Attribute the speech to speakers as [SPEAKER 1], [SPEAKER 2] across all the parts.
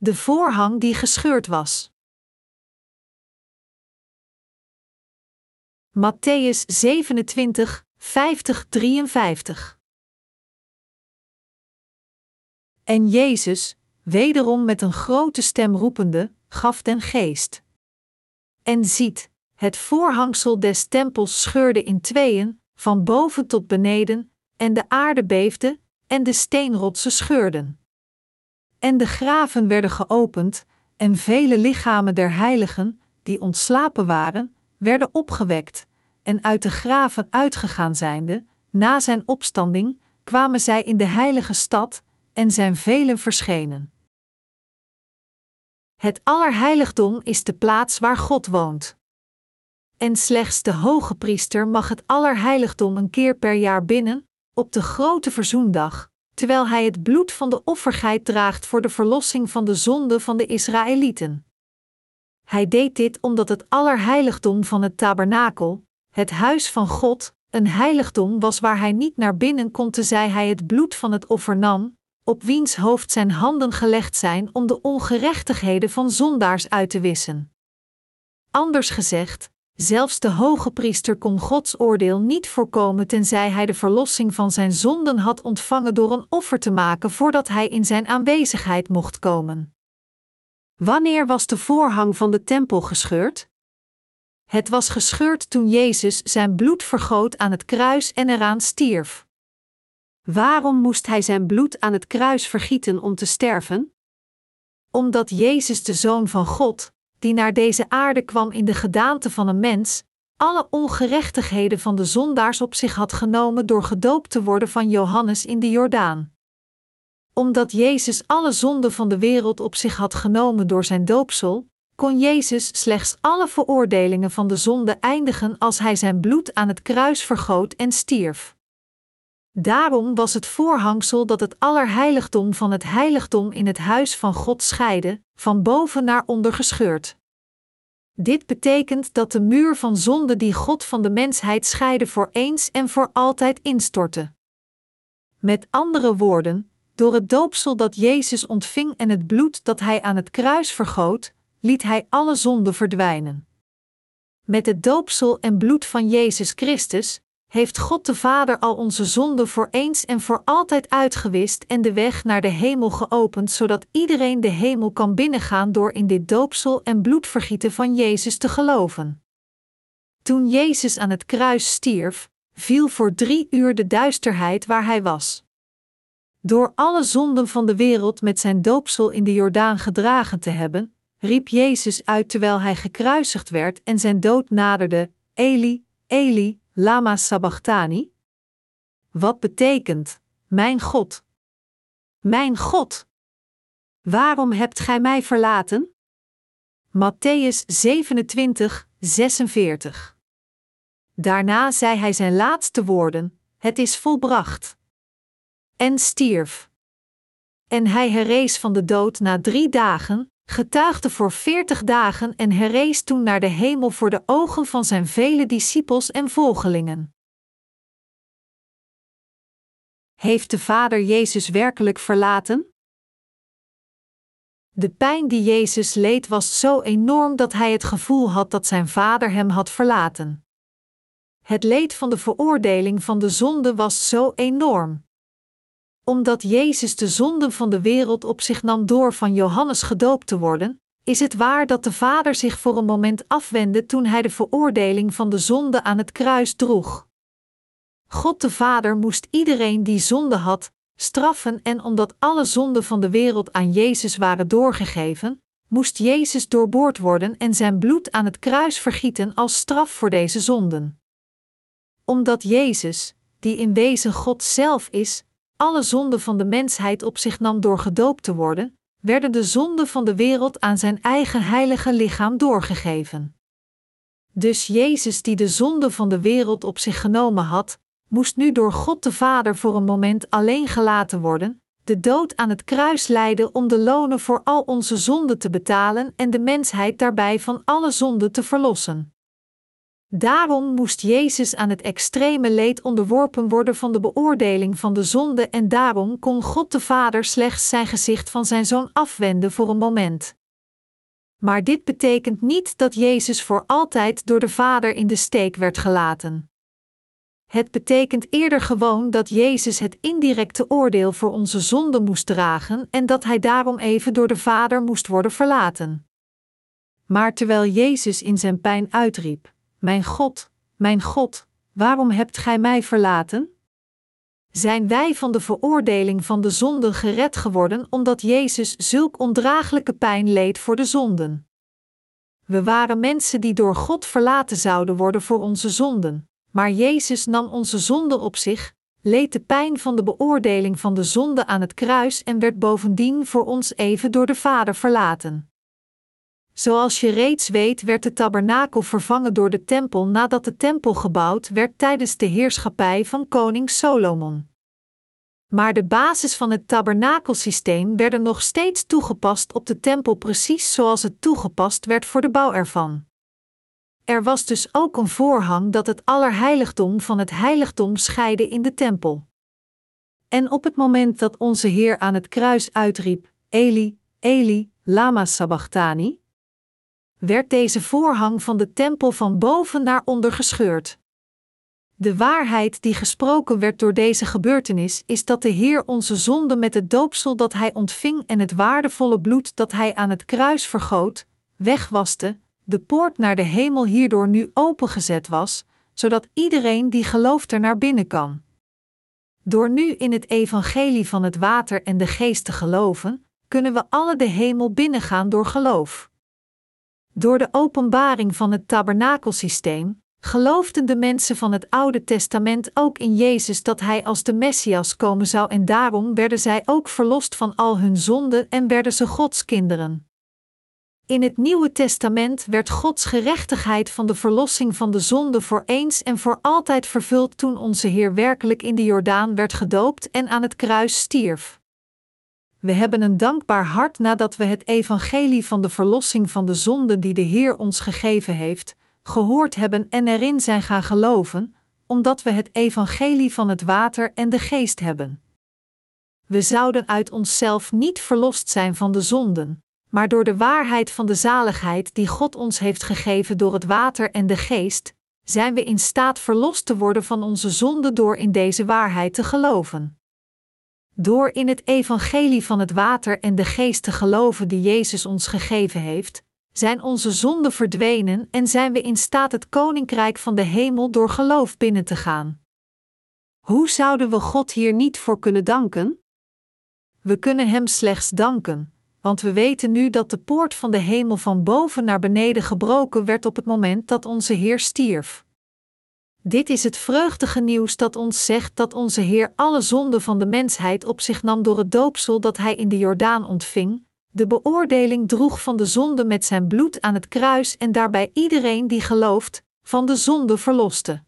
[SPEAKER 1] De voorhang die gescheurd was. Matthäus 27, 50, 53. En Jezus, wederom met een grote stem roepende, gaf den geest. En ziet, het voorhangsel des tempels scheurde in tweeën, van boven tot beneden, en de aarde beefde, en de steenrotsen scheurden. En de graven werden geopend, en vele lichamen der heiligen, die ontslapen waren, werden opgewekt, en uit de graven uitgegaan zijnde, na zijn opstanding, kwamen zij in de heilige stad, en zijn velen verschenen. Het allerheiligdom is de plaats waar God woont. En slechts de hoge priester mag het allerheiligdom een keer per jaar binnen, op de grote verzoendag, terwijl hij het bloed van de offergeit draagt voor de verlossing van de zonde van de Israëlieten. Hij deed dit omdat het allerheiligdom van het tabernakel, het huis van God, een heiligdom was waar hij niet naar binnen kon tenzij hij het bloed van het offer nam, op wiens hoofd zijn handen gelegd zijn om de ongerechtigheden van zondaars uit te wissen. Anders gezegd, zelfs de hoge priester kon Gods oordeel niet voorkomen tenzij hij de verlossing van zijn zonden had ontvangen door een offer te maken voordat hij in zijn aanwezigheid mocht komen. Wanneer was de voorhang van de tempel gescheurd? Het was gescheurd toen Jezus zijn bloed vergoot aan het kruis en eraan stierf. Waarom moest hij zijn bloed aan het kruis vergieten om te sterven? Omdat Jezus, de Zoon van God, die naar deze aarde kwam in de gedaante van een mens, alle ongerechtigheden van de zondaars op zich had genomen door gedoopt te worden van Johannes in de Jordaan. Omdat Jezus alle zonden van de wereld op zich had genomen door zijn doopsel, kon Jezus slechts alle veroordelingen van de zonde eindigen als hij zijn bloed aan het kruis vergoot en stierf. Daarom was het voorhangsel dat het allerheiligdom van het heiligdom in het huis van God scheidde, van boven naar onder gescheurd. Dit betekent dat de muur van zonde die God van de mensheid scheidde voor eens en voor altijd instortte. Met andere woorden, door het doopsel dat Jezus ontving en het bloed dat hij aan het kruis vergoot, liet hij alle zonde verdwijnen. Met het doopsel en bloed van Jezus Christus heeft God de Vader al onze zonden voor eens en voor altijd uitgewist en de weg naar de hemel geopend, zodat iedereen de hemel kan binnengaan door in dit doopsel en bloedvergieten van Jezus te geloven. Toen Jezus aan het kruis stierf, viel voor drie uur de duisterheid waar hij was. Door alle zonden van de wereld met zijn doopsel in de Jordaan gedragen te hebben, riep Jezus uit terwijl hij gekruisigd werd en zijn dood naderde: Eli, Eli, lama sabachthani? Wat betekent, mijn God? Mijn God! Waarom hebt gij mij verlaten? Matthäus 27, 46. Daarna zei hij zijn laatste woorden: Het is volbracht. En stierf. En hij herrees van de dood na drie dagen, getuigde voor veertig dagen en herrees toen naar de hemel voor de ogen van zijn vele discipels en volgelingen. Heeft de Vader Jezus werkelijk verlaten? De pijn die Jezus leed was zo enorm dat hij het gevoel had dat zijn Vader hem had verlaten. Het leed van de veroordeling van de zonde was zo enorm omdat Jezus de zonden van de wereld op zich nam door van Johannes gedoopt te worden, is het waar dat de Vader zich voor een moment afwendde toen hij de veroordeling van de zonde aan het kruis droeg. God de Vader moest iedereen die zonde had, straffen en omdat alle zonden van de wereld aan Jezus waren doorgegeven, moest Jezus doorboord worden en zijn bloed aan het kruis vergieten als straf voor deze zonden. Omdat Jezus, die in wezen God zelf is, alle zonden van de mensheid op zich nam door gedoopt te worden, werden de zonden van de wereld aan zijn eigen heilige lichaam doorgegeven. Dus Jezus, die de zonde van de wereld op zich genomen had, moest nu door God de Vader voor een moment alleen gelaten worden, de dood aan het kruis lijden om de lonen voor al onze zonden te betalen en de mensheid daarbij van alle zonden te verlossen. Daarom moest Jezus aan het extreme leed onderworpen worden van de beoordeling van de zonde en daarom kon God de Vader slechts zijn gezicht van zijn zoon afwenden voor een moment. Maar dit betekent niet dat Jezus voor altijd door de Vader in de steek werd gelaten. Het betekent eerder gewoon dat Jezus het indirecte oordeel voor onze zonde moest dragen en dat hij daarom even door de Vader moest worden verlaten. Maar terwijl Jezus in zijn pijn uitriep: Mijn God, mijn God, waarom hebt gij mij verlaten? Zijn wij van de veroordeling van de zonden gered geworden omdat Jezus zulk ondraaglijke pijn leed voor de zonden? We waren mensen die door God verlaten zouden worden voor onze zonden, maar Jezus nam onze zonde op zich, leed de pijn van de beoordeling van de zonde aan het kruis en werd bovendien voor ons even door de Vader verlaten. Zoals je reeds weet, werd de tabernakel vervangen door de tempel nadat de tempel gebouwd werd tijdens de heerschappij van koning Solomon. Maar de basis van het tabernakelsysteem werden nog steeds toegepast op de tempel precies zoals het toegepast werd voor de bouw ervan. Er was dus ook een voorhang dat het allerheiligdom van het heiligdom scheidde in de tempel. En op het moment dat onze Heer aan het kruis uitriep: Eli, Eli, lama sabachthani, werd deze voorhang van de tempel van boven naar onder gescheurd. De waarheid die gesproken werd door deze gebeurtenis is dat de Heer onze zonde met het doopsel dat Hij ontving en het waardevolle bloed dat Hij aan het kruis vergoot, wegwaste, de poort naar de hemel hierdoor nu opengezet was, zodat iedereen die gelooft er naar binnen kan. Door nu in het evangelie van het water en de geest te geloven, kunnen we alle de hemel binnengaan door geloof. Door de openbaring van het tabernakelsysteem geloofden de mensen van het Oude Testament ook in Jezus dat Hij als de Messias komen zou en daarom werden zij ook verlost van al hun zonden en werden ze Gods kinderen. In het Nieuwe Testament werd Gods gerechtigheid van de verlossing van de zonde voor eens en voor altijd vervuld toen onze Heer werkelijk in de Jordaan werd gedoopt en aan het kruis stierf. We hebben een dankbaar hart nadat we het evangelie van de verlossing van de zonde die de Heer ons gegeven heeft, gehoord hebben en erin zijn gaan geloven, omdat we het evangelie van het water en de geest hebben. We zouden uit onszelf niet verlost zijn van de zonden, maar door de waarheid van de zaligheid die God ons heeft gegeven door het water en de geest, zijn we in staat verlost te worden van onze zonden door in deze waarheid te geloven. Door in het evangelie van het water en de geest te geloven die Jezus ons gegeven heeft, zijn onze zonden verdwenen en zijn we in staat het koninkrijk van de hemel door geloof binnen te gaan. Hoe zouden we God hier niet voor kunnen danken? We kunnen Hem slechts danken, want we weten nu dat de poort van de hemel van boven naar beneden gebroken werd op het moment dat onze Heer stierf. Dit is het vreugdige nieuws dat ons zegt dat onze Heer alle zonden van de mensheid op zich nam door het doopsel dat Hij in de Jordaan ontving, de beoordeling droeg van de zonde met zijn bloed aan het kruis en daarbij iedereen die gelooft, van de zonde verloste.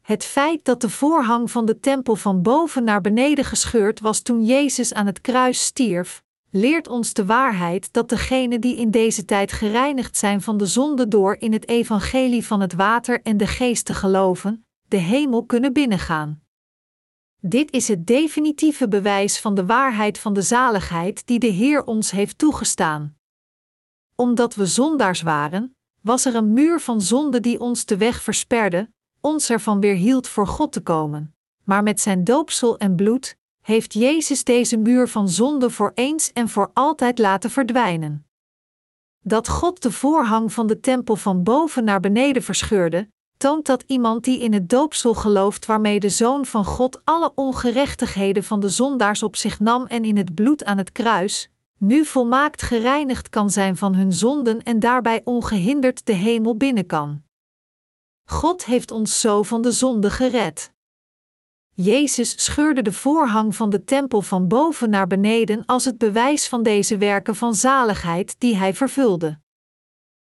[SPEAKER 1] Het feit dat de voorhang van de tempel van boven naar beneden gescheurd was toen Jezus aan het kruis stierf, leert ons de waarheid dat degenen die in deze tijd gereinigd zijn van de zonde door in het evangelie van het water en de geest te geloven, de hemel kunnen binnengaan. Dit is het definitieve bewijs van de waarheid van de zaligheid die de Heer ons heeft toegestaan. Omdat we zondaars waren, was er een muur van zonde die ons de weg versperde, ons ervan weerhield voor God te komen. Maar met zijn doopsel en bloed heeft Jezus deze muur van zonde voor eens en voor altijd laten verdwijnen. Dat God de voorhang van de tempel van boven naar beneden verscheurde, toont dat iemand die in het doopsel gelooft waarmee de Zoon van God alle ongerechtigheden van de zondaars op zich nam en in het bloed aan het kruis, nu volmaakt gereinigd kan zijn van hun zonden en daarbij ongehinderd de hemel binnen kan. God heeft ons zo van de zonde gered. Jezus scheurde de voorhang van de tempel van boven naar beneden als het bewijs van deze werken van zaligheid die hij vervulde.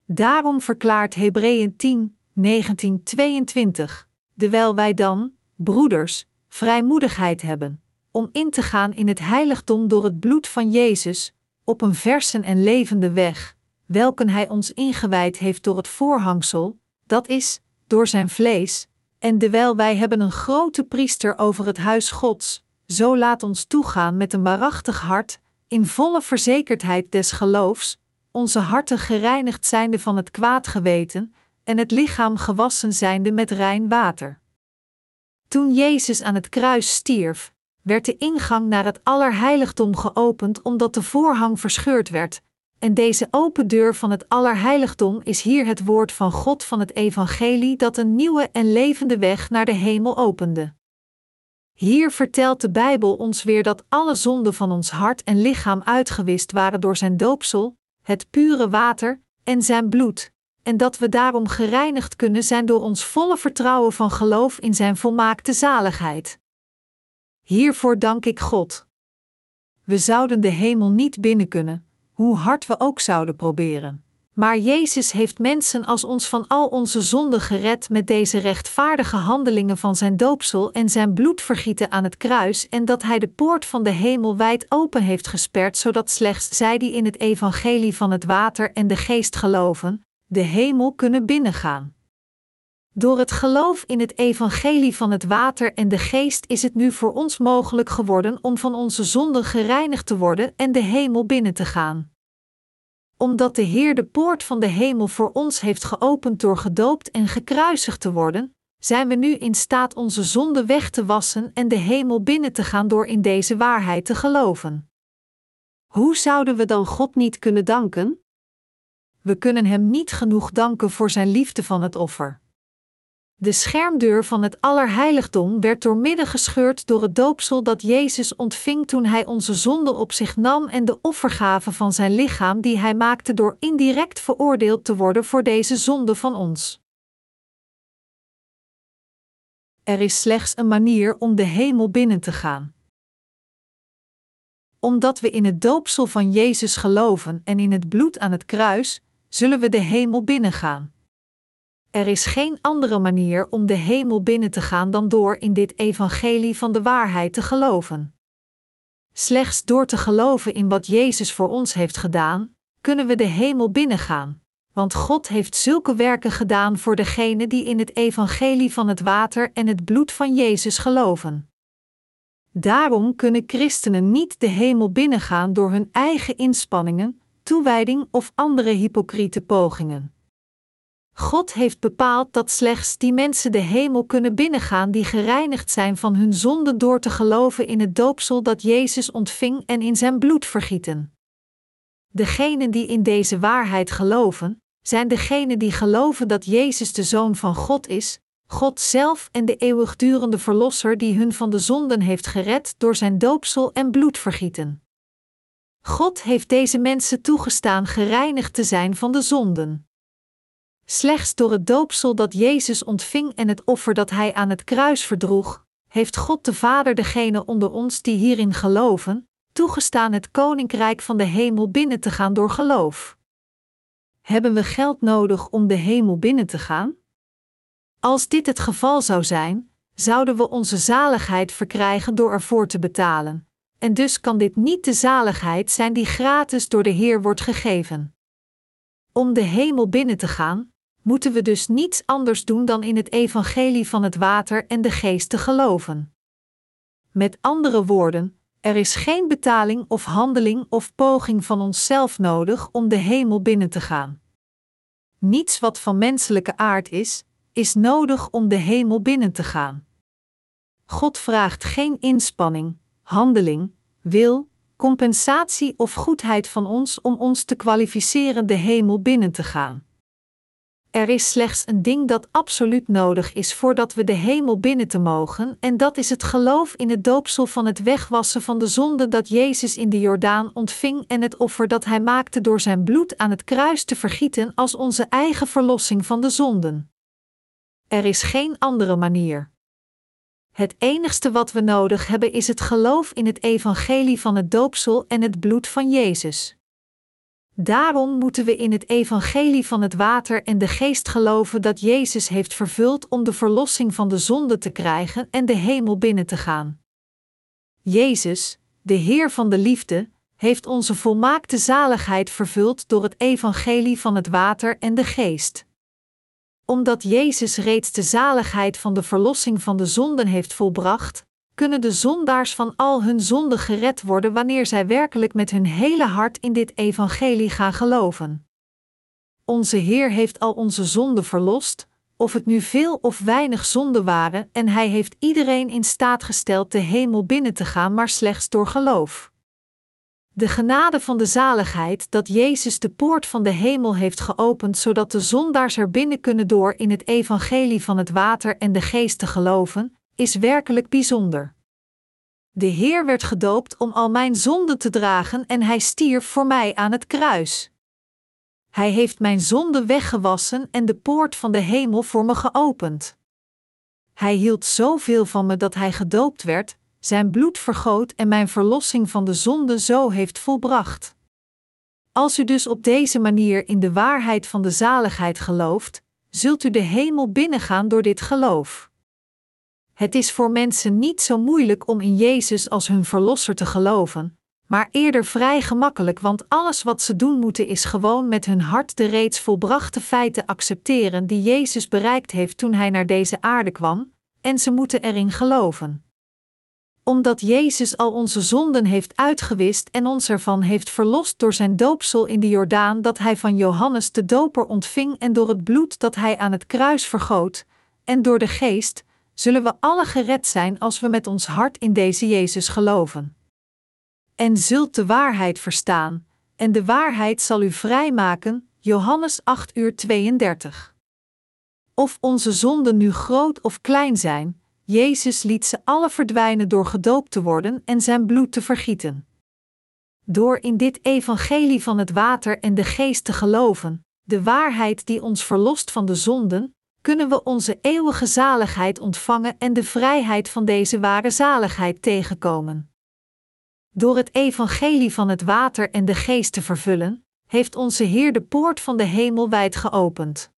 [SPEAKER 1] Daarom verklaart Hebreeën 10, 1922. Terwijl wij dan, broeders, vrijmoedigheid hebben om in te gaan in het heiligdom door het bloed van Jezus, op een versen en levende weg, welken Hij ons ingewijd heeft door het voorhangsel, dat is, door zijn vlees, en dewijl wij hebben een grote priester over het huis Gods, zo laat ons toegaan met een waarachtig hart, in volle verzekerdheid des geloofs, onze harten gereinigd zijnde van het kwaad geweten, en het lichaam gewassen zijnde met rein water. Toen Jezus aan het kruis stierf, werd de ingang naar het Allerheiligdom geopend omdat de voorhang verscheurd werd, en deze open deur van het Allerheiligdom is hier het woord van God van het Evangelie dat een nieuwe en levende weg naar de hemel opende. Hier vertelt de Bijbel ons weer dat alle zonden van ons hart en lichaam uitgewist waren door zijn doopsel, het pure water en zijn bloed, en dat we daarom gereinigd kunnen zijn door ons volle vertrouwen van geloof in zijn volmaakte zaligheid. Hiervoor dank ik God. We zouden de hemel niet binnen kunnen, hoe hard we ook zouden proberen. Maar Jezus heeft mensen als ons van al onze zonden gered met deze rechtvaardige handelingen van zijn doopsel en zijn bloedvergieten aan het kruis, en dat hij de poort van de hemel wijd open heeft gesperd, zodat slechts zij die in het evangelie van het water en de geest geloven, de hemel kunnen binnengaan. Door het geloof in het evangelie van het water en de geest is het nu voor ons mogelijk geworden om van onze zonden gereinigd te worden en de hemel binnen te gaan. Omdat de Heer de poort van de hemel voor ons heeft geopend door gedoopt en gekruisigd te worden, zijn we nu in staat onze zonden weg te wassen en de hemel binnen te gaan door in deze waarheid te geloven. Hoe zouden we dan God niet kunnen danken? We kunnen Hem niet genoeg danken voor Zijn liefde van het offer. De schermdeur van het Allerheiligdom werd doormidden gescheurd door het doopsel dat Jezus ontving toen Hij onze zonde op zich nam en de offergave van Zijn lichaam die Hij maakte door indirect veroordeeld te worden voor deze zonde van ons. Er is slechts een manier om de hemel binnen te gaan. Omdat we in het doopsel van Jezus geloven en in het bloed aan het kruis, zullen we de hemel binnengaan. Er is geen andere manier om de hemel binnen te gaan dan door in dit evangelie van de waarheid te geloven. Slechts door te geloven in wat Jezus voor ons heeft gedaan, kunnen we de hemel binnengaan, want God heeft zulke werken gedaan voor degenen die in het evangelie van het water en het bloed van Jezus geloven. Daarom kunnen christenen niet de hemel binnengaan door hun eigen inspanningen, toewijding of andere hypocriete pogingen. God heeft bepaald dat slechts die mensen de hemel kunnen binnengaan die gereinigd zijn van hun zonde door te geloven in het doopsel dat Jezus ontving en in zijn bloed vergieten. Degenen die in deze waarheid geloven, zijn degenen die geloven dat Jezus de Zoon van God is, God zelf en de eeuwigdurende Verlosser die hun van de zonden heeft gered door zijn doopsel en bloedvergieten. God heeft deze mensen toegestaan gereinigd te zijn van de zonden. Slechts door het doopsel dat Jezus ontving en het offer dat hij aan het kruis verdroeg, heeft God de Vader degene onder ons die hierin geloven, toegestaan het koninkrijk van de hemel binnen te gaan door geloof. Hebben we geld nodig om de hemel binnen te gaan? Als dit het geval zou zijn, zouden we onze zaligheid verkrijgen door ervoor te betalen. En dus kan dit niet de zaligheid zijn die gratis door de Heer wordt gegeven. Om de hemel binnen te gaan, moeten we dus niets anders doen dan in het evangelie van het water en de geest te geloven. Met andere woorden, er is geen betaling of handeling of poging van onszelf nodig om de hemel binnen te gaan. Niets wat van menselijke aard is, is nodig om de hemel binnen te gaan. God vraagt geen inspanning, handeling, wil, compensatie of goedheid van ons om ons te kwalificeren de hemel binnen te gaan. Er is slechts een ding dat absoluut nodig is voordat we de hemel binnen te mogen, en dat is het geloof in het doopsel van het wegwassen van de zonde dat Jezus in de Jordaan ontving en het offer dat hij maakte door zijn bloed aan het kruis te vergieten als onze eigen verlossing van de zonden. Er is geen andere manier. Het enigste wat we nodig hebben is het geloof in het evangelie van het doopsel en het bloed van Jezus. Daarom moeten we in het evangelie van het water en de geest geloven dat Jezus heeft vervuld om de verlossing van de zonde te krijgen en de hemel binnen te gaan. Jezus, de Heer van de liefde, heeft onze volmaakte zaligheid vervuld door het evangelie van het water en de geest. Omdat Jezus reeds de zaligheid van de verlossing van de zonden heeft volbracht, kunnen de zondaars van al hun zonden gered worden wanneer zij werkelijk met hun hele hart in dit evangelie gaan geloven. Onze Heer heeft al onze zonden verlost, of het nu veel of weinig zonden waren, en Hij heeft iedereen in staat gesteld de hemel binnen te gaan, maar slechts door geloof. De genade van de zaligheid dat Jezus de poort van de hemel heeft geopend, zodat de zondaars er binnen kunnen door in het evangelie van het water en de geest te geloven, is werkelijk bijzonder. De Heer werd gedoopt om al mijn zonden te dragen en Hij stierf voor mij aan het kruis. Hij heeft mijn zonde weggewassen en de poort van de hemel voor me geopend. Hij hield zoveel van me dat hij gedoopt werd, zijn bloed vergoot en mijn verlossing van de zonde zo heeft volbracht. Als u dus op deze manier in de waarheid van de zaligheid gelooft, zult u de hemel binnengaan door dit geloof. Het is voor mensen niet zo moeilijk om in Jezus als hun verlosser te geloven, maar eerder vrij gemakkelijk, want alles wat ze doen moeten is gewoon met hun hart de reeds volbrachte feiten accepteren die Jezus bereikt heeft toen hij naar deze aarde kwam, en ze moeten erin geloven. Omdat Jezus al onze zonden heeft uitgewist en ons ervan heeft verlost door zijn doopsel in de Jordaan dat hij van Johannes de Doper ontving en door het bloed dat hij aan het kruis vergoot, en door de geest, zullen we alle gered zijn als we met ons hart in deze Jezus geloven en zult de waarheid verstaan, en de waarheid zal u vrijmaken. Johannes 8 uur 32. Of onze zonden nu groot of klein zijn, Jezus liet ze alle verdwijnen door gedoopt te worden en zijn bloed te vergieten. Door in dit evangelie van het water en de geest te geloven, de waarheid die ons verlost van de zonden, kunnen we onze eeuwige zaligheid ontvangen en de vrijheid van deze ware zaligheid tegenkomen. Door het evangelie van het water en de geest te vervullen, heeft onze Heer de poort van de hemel wijd geopend.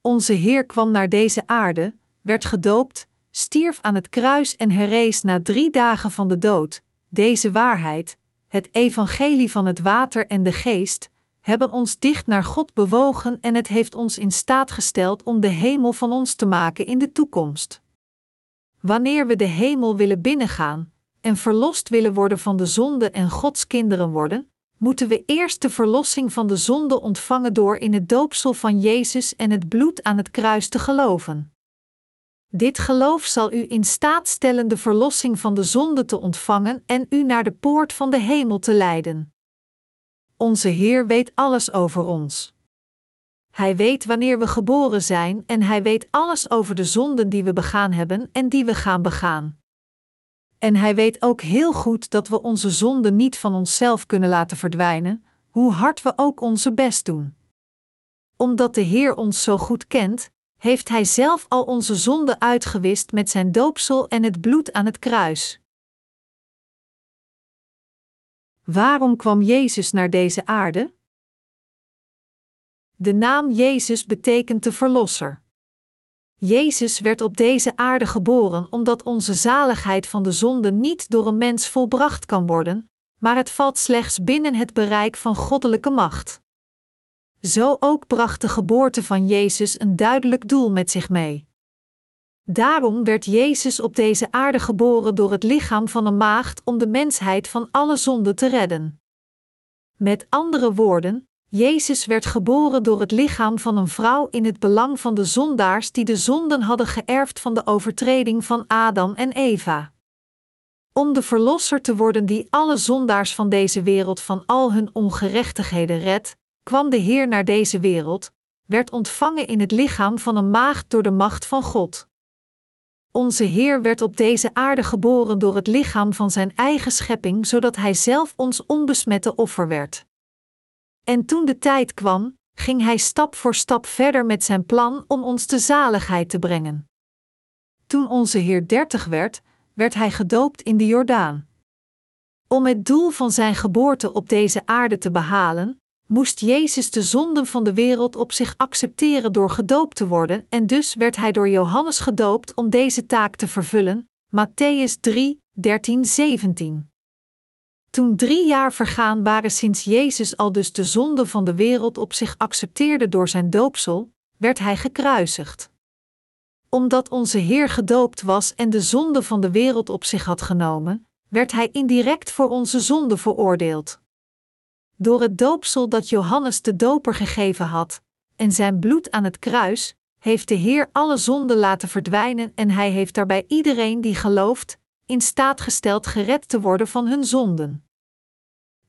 [SPEAKER 1] Onze Heer kwam naar deze aarde, werd gedoopt, stierf aan het kruis en herrees na drie dagen van de dood. Deze waarheid, het evangelie van het water en de geest, hebben ons dicht naar God bewogen en het heeft ons in staat gesteld om de hemel van ons te maken in de toekomst. Wanneer we de hemel willen binnengaan, en verlost willen worden van de zonde en Gods kinderen worden, moeten we eerst de verlossing van de zonde ontvangen door in het doopsel van Jezus en het bloed aan het kruis te geloven. Dit geloof zal u in staat stellen de verlossing van de zonde te ontvangen en u naar de poort van de hemel te leiden. Onze Heer weet alles over ons. Hij weet wanneer we geboren zijn en hij weet alles over de zonden die we begaan hebben en die we gaan begaan. En hij weet ook heel goed dat we onze zonden niet van onszelf kunnen laten verdwijnen, hoe hard we ook onze best doen. Omdat de Heer ons zo goed kent, heeft Hij zelf al onze zonden uitgewist met zijn doopsel en het bloed aan het kruis. Waarom kwam Jezus naar deze aarde? De naam Jezus betekent de Verlosser. Jezus werd op deze aarde geboren omdat onze zaligheid van de zonde niet door een mens volbracht kan worden, maar het valt slechts binnen het bereik van goddelijke macht. Zo ook bracht de geboorte van Jezus een duidelijk doel met zich mee. Daarom werd Jezus op deze aarde geboren door het lichaam van een maagd om de mensheid van alle zonde te redden. Met andere woorden, Jezus werd geboren door het lichaam van een vrouw in het belang van de zondaars die de zonden hadden geërfd van de overtreding van Adam en Eva. Om de verlosser te worden die alle zondaars van deze wereld van al hun ongerechtigheden redt, kwam de Heer naar deze wereld, werd ontvangen in het lichaam van een maagd door de macht van God. Onze Heer werd op deze aarde geboren door het lichaam van zijn eigen schepping, zodat Hij zelf ons onbesmette offer werd. En toen de tijd kwam, ging hij stap voor stap verder met zijn plan om ons de zaligheid te brengen. Toen onze Heer dertig werd, werd hij gedoopt in de Jordaan. Om het doel van zijn geboorte op deze aarde te behalen, moest Jezus de zonden van de wereld op zich accepteren door gedoopt te worden, en dus werd hij door Johannes gedoopt om deze taak te vervullen. Matthäus 3, 13, 17. Toen drie jaar vergaan waren sinds Jezus al dus de zonde van de wereld op zich accepteerde door zijn doopsel, werd hij gekruisigd. Omdat onze Heer gedoopt was en de zonde van de wereld op zich had genomen, werd hij indirect voor onze zonde veroordeeld. Door het doopsel dat Johannes de Doper gegeven had, en zijn bloed aan het kruis, heeft de Heer alle zonden laten verdwijnen en hij heeft daarbij iedereen die gelooft, in staat gesteld gered te worden van hun zonden.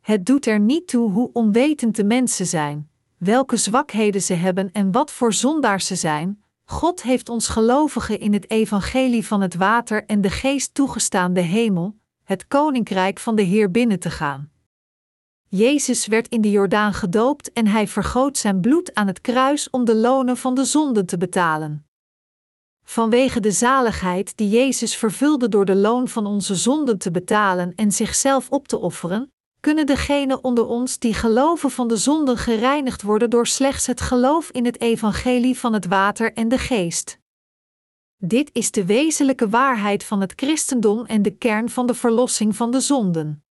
[SPEAKER 1] Het doet er niet toe hoe onwetend de mensen zijn, welke zwakheden ze hebben en wat voor zondaars ze zijn. God heeft ons gelovigen in het evangelie van het water en de geest toegestaan de hemel, het koninkrijk van de Heer binnen te gaan. Jezus werd in de Jordaan gedoopt en hij vergoot zijn bloed aan het kruis om de lonen van de zonden te betalen. Vanwege de zaligheid die Jezus vervulde door de loon van onze zonden te betalen en zichzelf op te offeren, kunnen degenen onder ons die geloven van de zonden gereinigd worden door slechts het geloof in het evangelie van het water en de geest. Dit is de wezenlijke waarheid van het christendom en de kern van de verlossing van de zonden.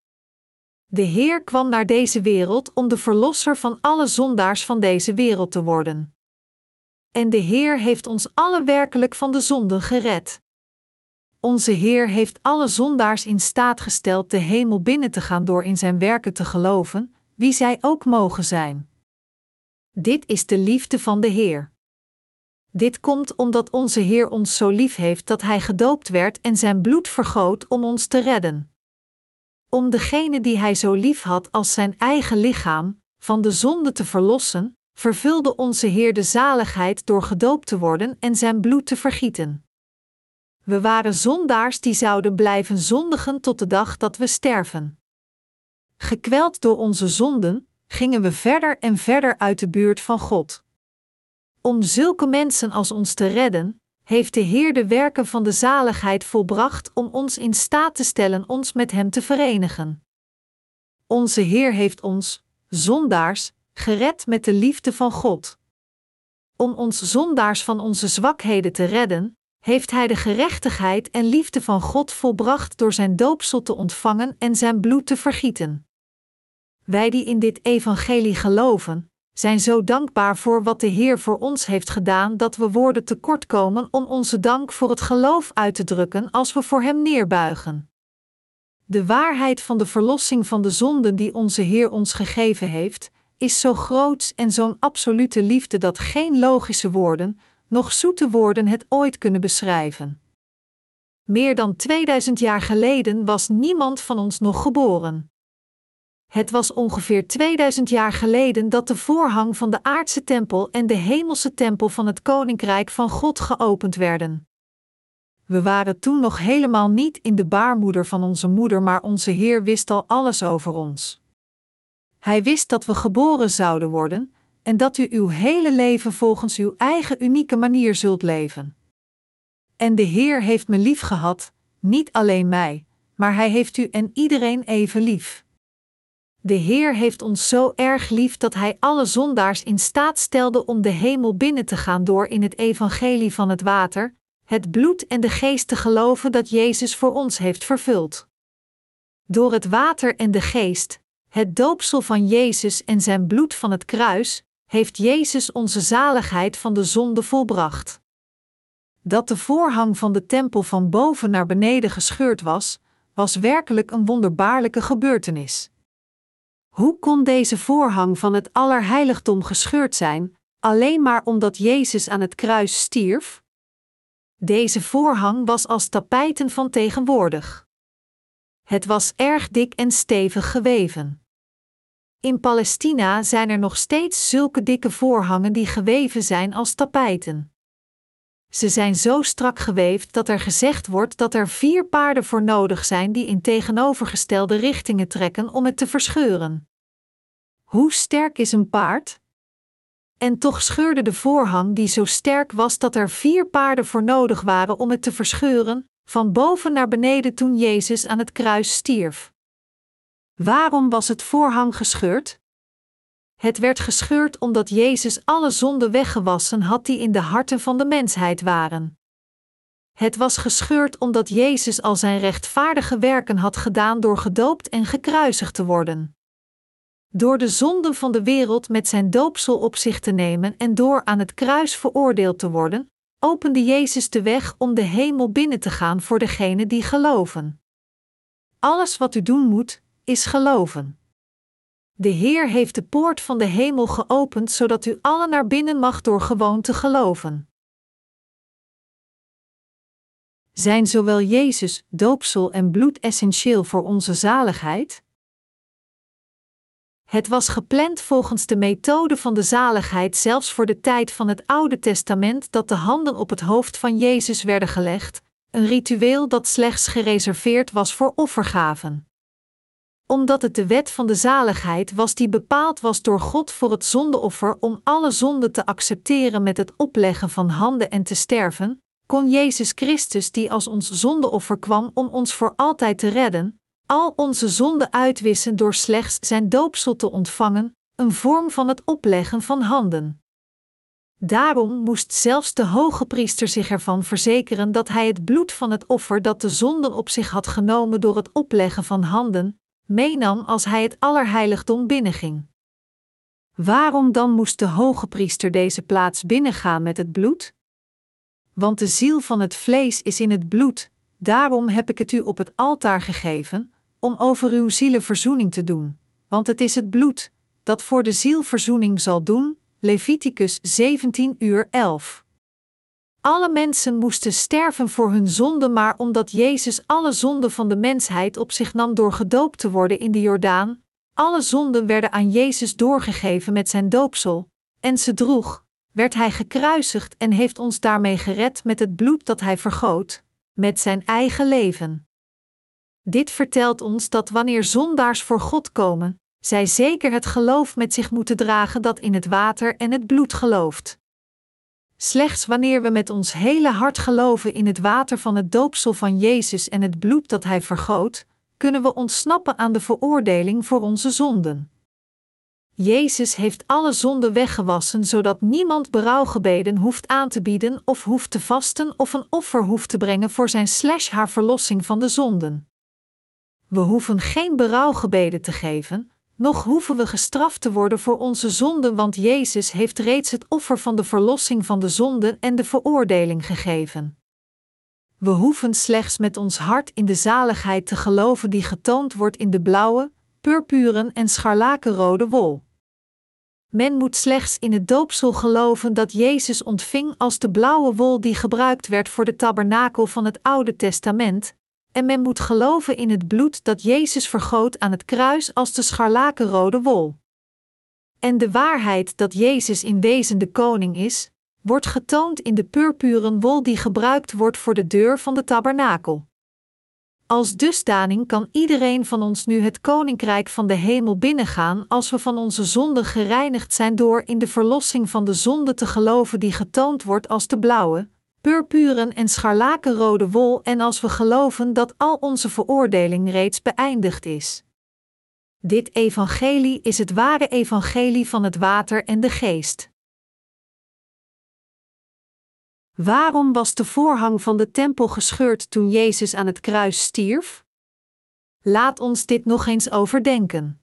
[SPEAKER 1] De Heer kwam naar deze wereld om de verlosser van alle zondaars van deze wereld te worden. En de Heer heeft ons alle werkelijk van de zonden gered. Onze Heer heeft alle zondaars in staat gesteld de hemel binnen te gaan door in zijn werken te geloven, wie zij ook mogen zijn. Dit is de liefde van de Heer. Dit komt omdat onze Heer ons zo lief heeft dat Hij gedoopt werd en zijn bloed vergoot om ons te redden. Om degene die Hij zo lief had als zijn eigen lichaam, van de zonde te verlossen, vervulde onze Heer de zaligheid door gedoopt te worden en zijn bloed te vergieten. We waren zondaars die zouden blijven zondigen tot de dag dat we sterven. Gekweld door onze zonden, gingen we verder en verder uit de buurt van God. Om zulke mensen als ons te redden, heeft de Heer de werken van de zaligheid volbracht om ons in staat te stellen ons met Hem te verenigen. Onze Heer heeft ons, zondaars, gered met de liefde van God. Om ons zondaars van onze zwakheden te redden, heeft Hij de gerechtigheid en liefde van God volbracht door Zijn doopsel te ontvangen en Zijn bloed te vergieten. Wij die in dit evangelie geloven, zijn zo dankbaar voor wat de Heer voor ons heeft gedaan dat we woorden tekortkomen om onze dank voor het geloof uit te drukken als we voor Hem neerbuigen. De waarheid van de verlossing van de zonden die onze Heer ons gegeven heeft, is zo groot en zo'n absolute liefde dat geen logische woorden, nog zoete woorden het ooit kunnen beschrijven. Meer dan 2000 jaar geleden was niemand van ons nog geboren. Het was ongeveer 2000 jaar geleden dat de voorhang van de aardse tempel en de hemelse tempel van het koninkrijk van God geopend werden. We waren toen nog helemaal niet in de baarmoeder van onze moeder, maar onze Heer wist al alles over ons. Hij wist dat we geboren zouden worden en dat u uw hele leven volgens uw eigen unieke manier zult leven. En de Heer heeft me lief gehad, niet alleen mij, maar Hij heeft u en iedereen even lief. De Heer heeft ons zo erg lief dat Hij alle zondaars in staat stelde om de hemel binnen te gaan door in het evangelie van het water, het bloed en de geest te geloven dat Jezus voor ons heeft vervuld. Door het water en de geest, het doopsel van Jezus en zijn bloed van het kruis, heeft Jezus onze zaligheid van de zonde volbracht. Dat de voorhang van de tempel van boven naar beneden gescheurd was, was werkelijk een wonderbaarlijke gebeurtenis. Hoe kon deze voorhang van het allerheiligdom gescheurd zijn, alleen maar omdat Jezus aan het kruis stierf? Deze voorhang was als tapijten van tegenwoordig. Het was erg dik en stevig geweven. In Palestina zijn er nog steeds zulke dikke voorhangen die geweven zijn als tapijten. Ze zijn zo strak geweefd dat er gezegd wordt dat er vier paarden voor nodig zijn die in tegenovergestelde richtingen trekken om het te verscheuren. Hoe sterk is een paard? En toch scheurde de voorhang die zo sterk was dat er vier paarden voor nodig waren om het te verscheuren, van boven naar beneden toen Jezus aan het kruis stierf. Waarom was het voorhang gescheurd? Het werd gescheurd omdat Jezus alle zonden weggewassen had die in de harten van de mensheid waren. Het was gescheurd omdat Jezus al zijn rechtvaardige werken had gedaan door gedoopt en gekruisigd te worden. Door de zonden van de wereld met zijn doopsel op zich te nemen en door aan het kruis veroordeeld te worden, opende Jezus de weg om de hemel binnen te gaan voor degenen die geloven. Alles wat u doen moet, is geloven. De Heer heeft de poort van de hemel geopend zodat u allen naar binnen mag door gewoon te geloven. Zijn zowel Jezus, doopsel en bloed essentieel voor onze zaligheid? Het was gepland volgens de methode van de zaligheid zelfs voor de tijd van het Oude Testament dat de handen op het hoofd van Jezus werden gelegd, een ritueel dat slechts gereserveerd was voor offergaven. Omdat het de wet van de zaligheid was die bepaald was door God voor het zondeoffer om alle zonden te accepteren met het opleggen van handen en te sterven, kon Jezus Christus, die als ons zondeoffer kwam om ons voor altijd te redden, al onze zonden uitwissen door slechts zijn doopsel te ontvangen, een vorm van het opleggen van handen. Daarom moest zelfs de hoge priester zich ervan verzekeren dat hij het bloed van het offer dat de zonden op zich had genomen door het opleggen van handen, meenam als hij het allerheiligdom binnenging. Waarom dan moest de hoge priester deze plaats binnengaan met het bloed? Want de ziel van het vlees is in het bloed, daarom heb ik het u op het altaar gegeven, om over uw zielen verzoening te doen, want het is het bloed dat voor de ziel verzoening zal doen. Leviticus 17 uur 11. Alle mensen moesten sterven voor hun zonde, maar omdat Jezus alle zonden van de mensheid op zich nam door gedoopt te worden in de Jordaan, alle zonden werden aan Jezus doorgegeven met zijn doopsel, en ze droeg, werd hij gekruisigd en heeft ons daarmee gered met het bloed dat hij vergoot, met zijn eigen leven. Dit vertelt ons dat wanneer zondaars voor God komen, zij zeker het geloof met zich moeten dragen dat in het water en het bloed gelooft. Slechts wanneer we met ons hele hart geloven in het water van het doopsel van Jezus en het bloed dat Hij vergoot, kunnen we ontsnappen aan de veroordeling voor onze zonden. Jezus heeft alle zonden weggewassen, zodat niemand berouwgebeden hoeft aan te bieden of hoeft te vasten of een offer hoeft te brengen voor zijn slash haar verlossing van de zonden. We hoeven geen berouwgebeden te geven, nog hoeven we gestraft te worden voor onze zonden, want Jezus heeft reeds het offer van de verlossing van de zonden en de veroordeling gegeven. We hoeven slechts met ons hart in de zaligheid te geloven die getoond wordt in de blauwe, purpuren en scharlakenrode wol. Men moet slechts in het doopsel geloven dat Jezus ontving als de blauwe wol die gebruikt werd voor de tabernakel van het Oude Testament, en men moet geloven in het bloed dat Jezus vergoot aan het kruis als de scharlakenrode wol. En de waarheid dat Jezus in wezen de koning is, wordt getoond in de purpuren wol die gebruikt wordt voor de deur van de tabernakel. Als dusdaning kan iedereen van ons nu het koninkrijk van de hemel binnengaan als we van onze zonden gereinigd zijn door in de verlossing van de zonde te geloven die getoond wordt als de blauwe, purpuren en scharlakenrode wol en als we geloven dat al onze veroordeling reeds beëindigd is. Dit evangelie is het ware evangelie van het water en de geest. Waarom was de voorhang van de tempel gescheurd toen Jezus aan het kruis stierf? Laat ons dit nog eens overdenken.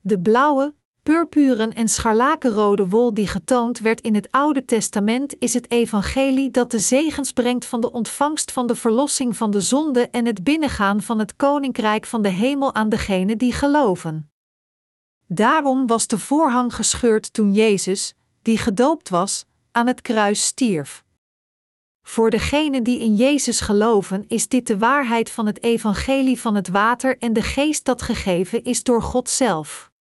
[SPEAKER 1] De blauwe, purpuren en scharlakenrode wol die getoond werd in het Oude Testament is het evangelie dat de zegens brengt van de ontvangst van de verlossing van de zonde en het binnengaan van het koninkrijk van de hemel aan degenen die geloven. Daarom was de voorhang gescheurd toen Jezus, die gedoopt was, aan het kruis stierf. Voor degenen die in Jezus geloven, is dit de waarheid van het evangelie van het water en de geest dat gegeven is door God zelf.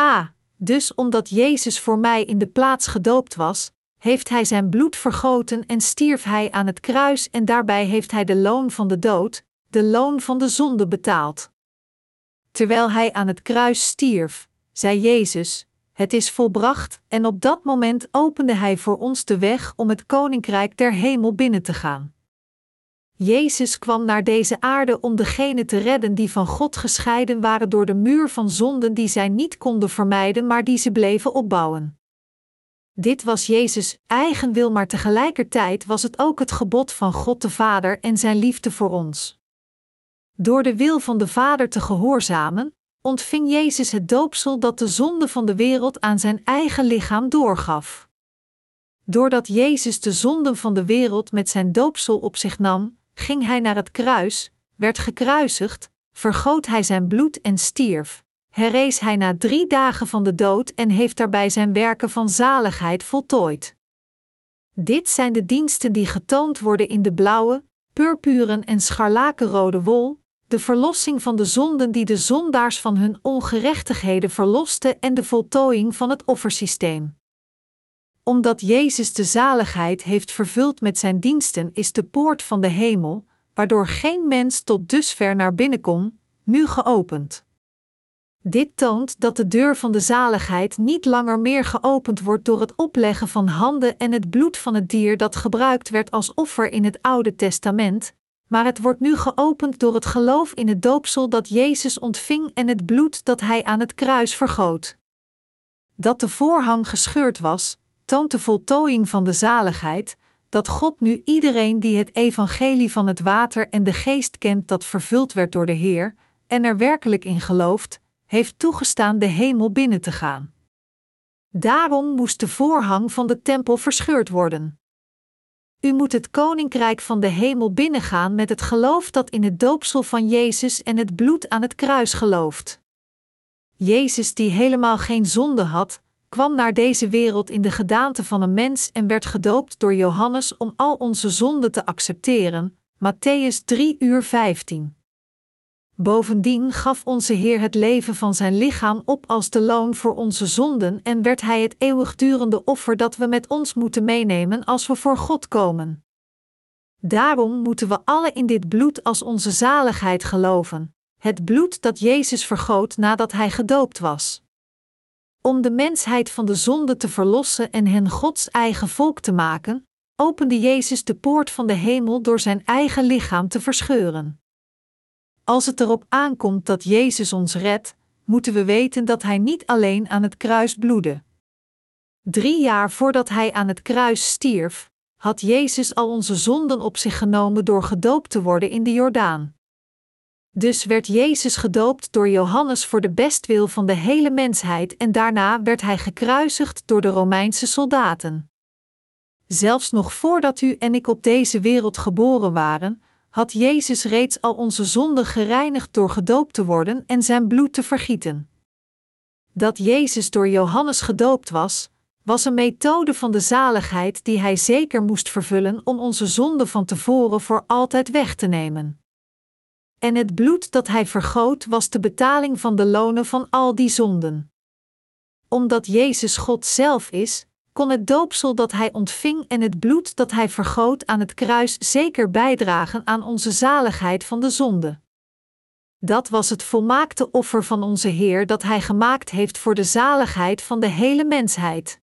[SPEAKER 1] A. Dus omdat Jezus voor mij in de plaats gedoopt was, heeft Hij zijn bloed vergoten en stierf Hij aan het kruis en daarbij heeft Hij de loon van de dood, de loon van de zonde betaald. Terwijl Hij aan het kruis stierf, zei Jezus: Het is volbracht, en op dat moment opende Hij voor ons de weg om het koninkrijk der hemel binnen te gaan. Jezus kwam naar deze aarde om degenen te redden die van God gescheiden waren door de muur van zonden die zij niet konden vermijden, maar die ze bleven opbouwen. Dit was Jezus' eigen wil, maar tegelijkertijd was het ook het gebod van God de Vader en zijn liefde voor ons. Door de wil van de Vader te gehoorzamen, ontving Jezus het doopsel dat de zonde van de wereld aan zijn eigen lichaam doorgaf. Doordat Jezus de zonden van de wereld met zijn doopsel op zich nam, ging hij naar het kruis, werd gekruisigd, vergoot hij zijn bloed en stierf. Herrees hij na drie dagen van de dood en heeft daarbij zijn werken van zaligheid voltooid. Dit zijn de diensten die getoond worden in de blauwe, purpuren en scharlakenrode wol, de verlossing van de zonden die de zondaars van hun ongerechtigheden verloste en de voltooiing van het offersysteem. Omdat Jezus de zaligheid heeft vervuld met zijn diensten, is de poort van de hemel, waardoor geen mens tot dusver naar binnen kon, nu geopend. Dit toont dat de deur van de zaligheid niet langer meer geopend wordt door het opleggen van handen en het bloed van het dier dat gebruikt werd als offer in het Oude Testament, maar het wordt nu geopend door het geloof in het doopsel dat Jezus ontving en het bloed dat hij aan het kruis vergoot. Dat de voorhang gescheurd was, toont de voltooiing van de zaligheid, dat God nu iedereen die het evangelie van het water en de geest kent dat vervuld werd door de Heer, en er werkelijk in gelooft, heeft toegestaan de hemel binnen te gaan. Daarom moest de voorhang van de tempel verscheurd worden. U moet het koninkrijk van de hemel binnengaan met het geloof dat in het doopsel van Jezus en het bloed aan het kruis gelooft. Jezus, die helemaal geen zonde had, kwam naar deze wereld in de gedaante van een mens en werd gedoopt door Johannes om al onze zonden te accepteren. Matthäus 3 uur 15. Bovendien gaf onze Heer het leven van zijn lichaam op als de loon voor onze zonden en werd Hij het eeuwigdurende offer dat we met ons moeten meenemen als we voor God komen. Daarom moeten we alle in dit bloed als onze zaligheid geloven, het bloed dat Jezus vergoot nadat Hij gedoopt was. Om de mensheid van de zonde te verlossen en hen Gods eigen volk te maken, opende Jezus de poort van de hemel door zijn eigen lichaam te verscheuren. Als het erop aankomt dat Jezus ons redt, moeten we weten dat Hij niet alleen aan het kruis bloedde. Drie jaar voordat Hij aan het kruis stierf, had Jezus al onze zonden op zich genomen door gedoopt te worden in de Jordaan. Dus werd Jezus gedoopt door Johannes voor de bestwil van de hele mensheid en daarna werd hij gekruisigd door de Romeinse soldaten. Zelfs nog voordat u en ik op deze wereld geboren waren, had Jezus reeds al onze zonden gereinigd door gedoopt te worden en zijn bloed te vergieten. Dat Jezus door Johannes gedoopt was, was een methode van de zaligheid die hij zeker moest vervullen om onze zonden van tevoren voor altijd weg te nemen. En het bloed dat hij vergoot was de betaling van de lonen van al die zonden. Omdat Jezus God zelf is, kon het doopsel dat hij ontving en het bloed dat hij vergoot aan het kruis zeker bijdragen aan onze zaligheid van de zonde. Dat was het volmaakte offer van onze Heer dat hij gemaakt heeft voor de zaligheid van de hele mensheid.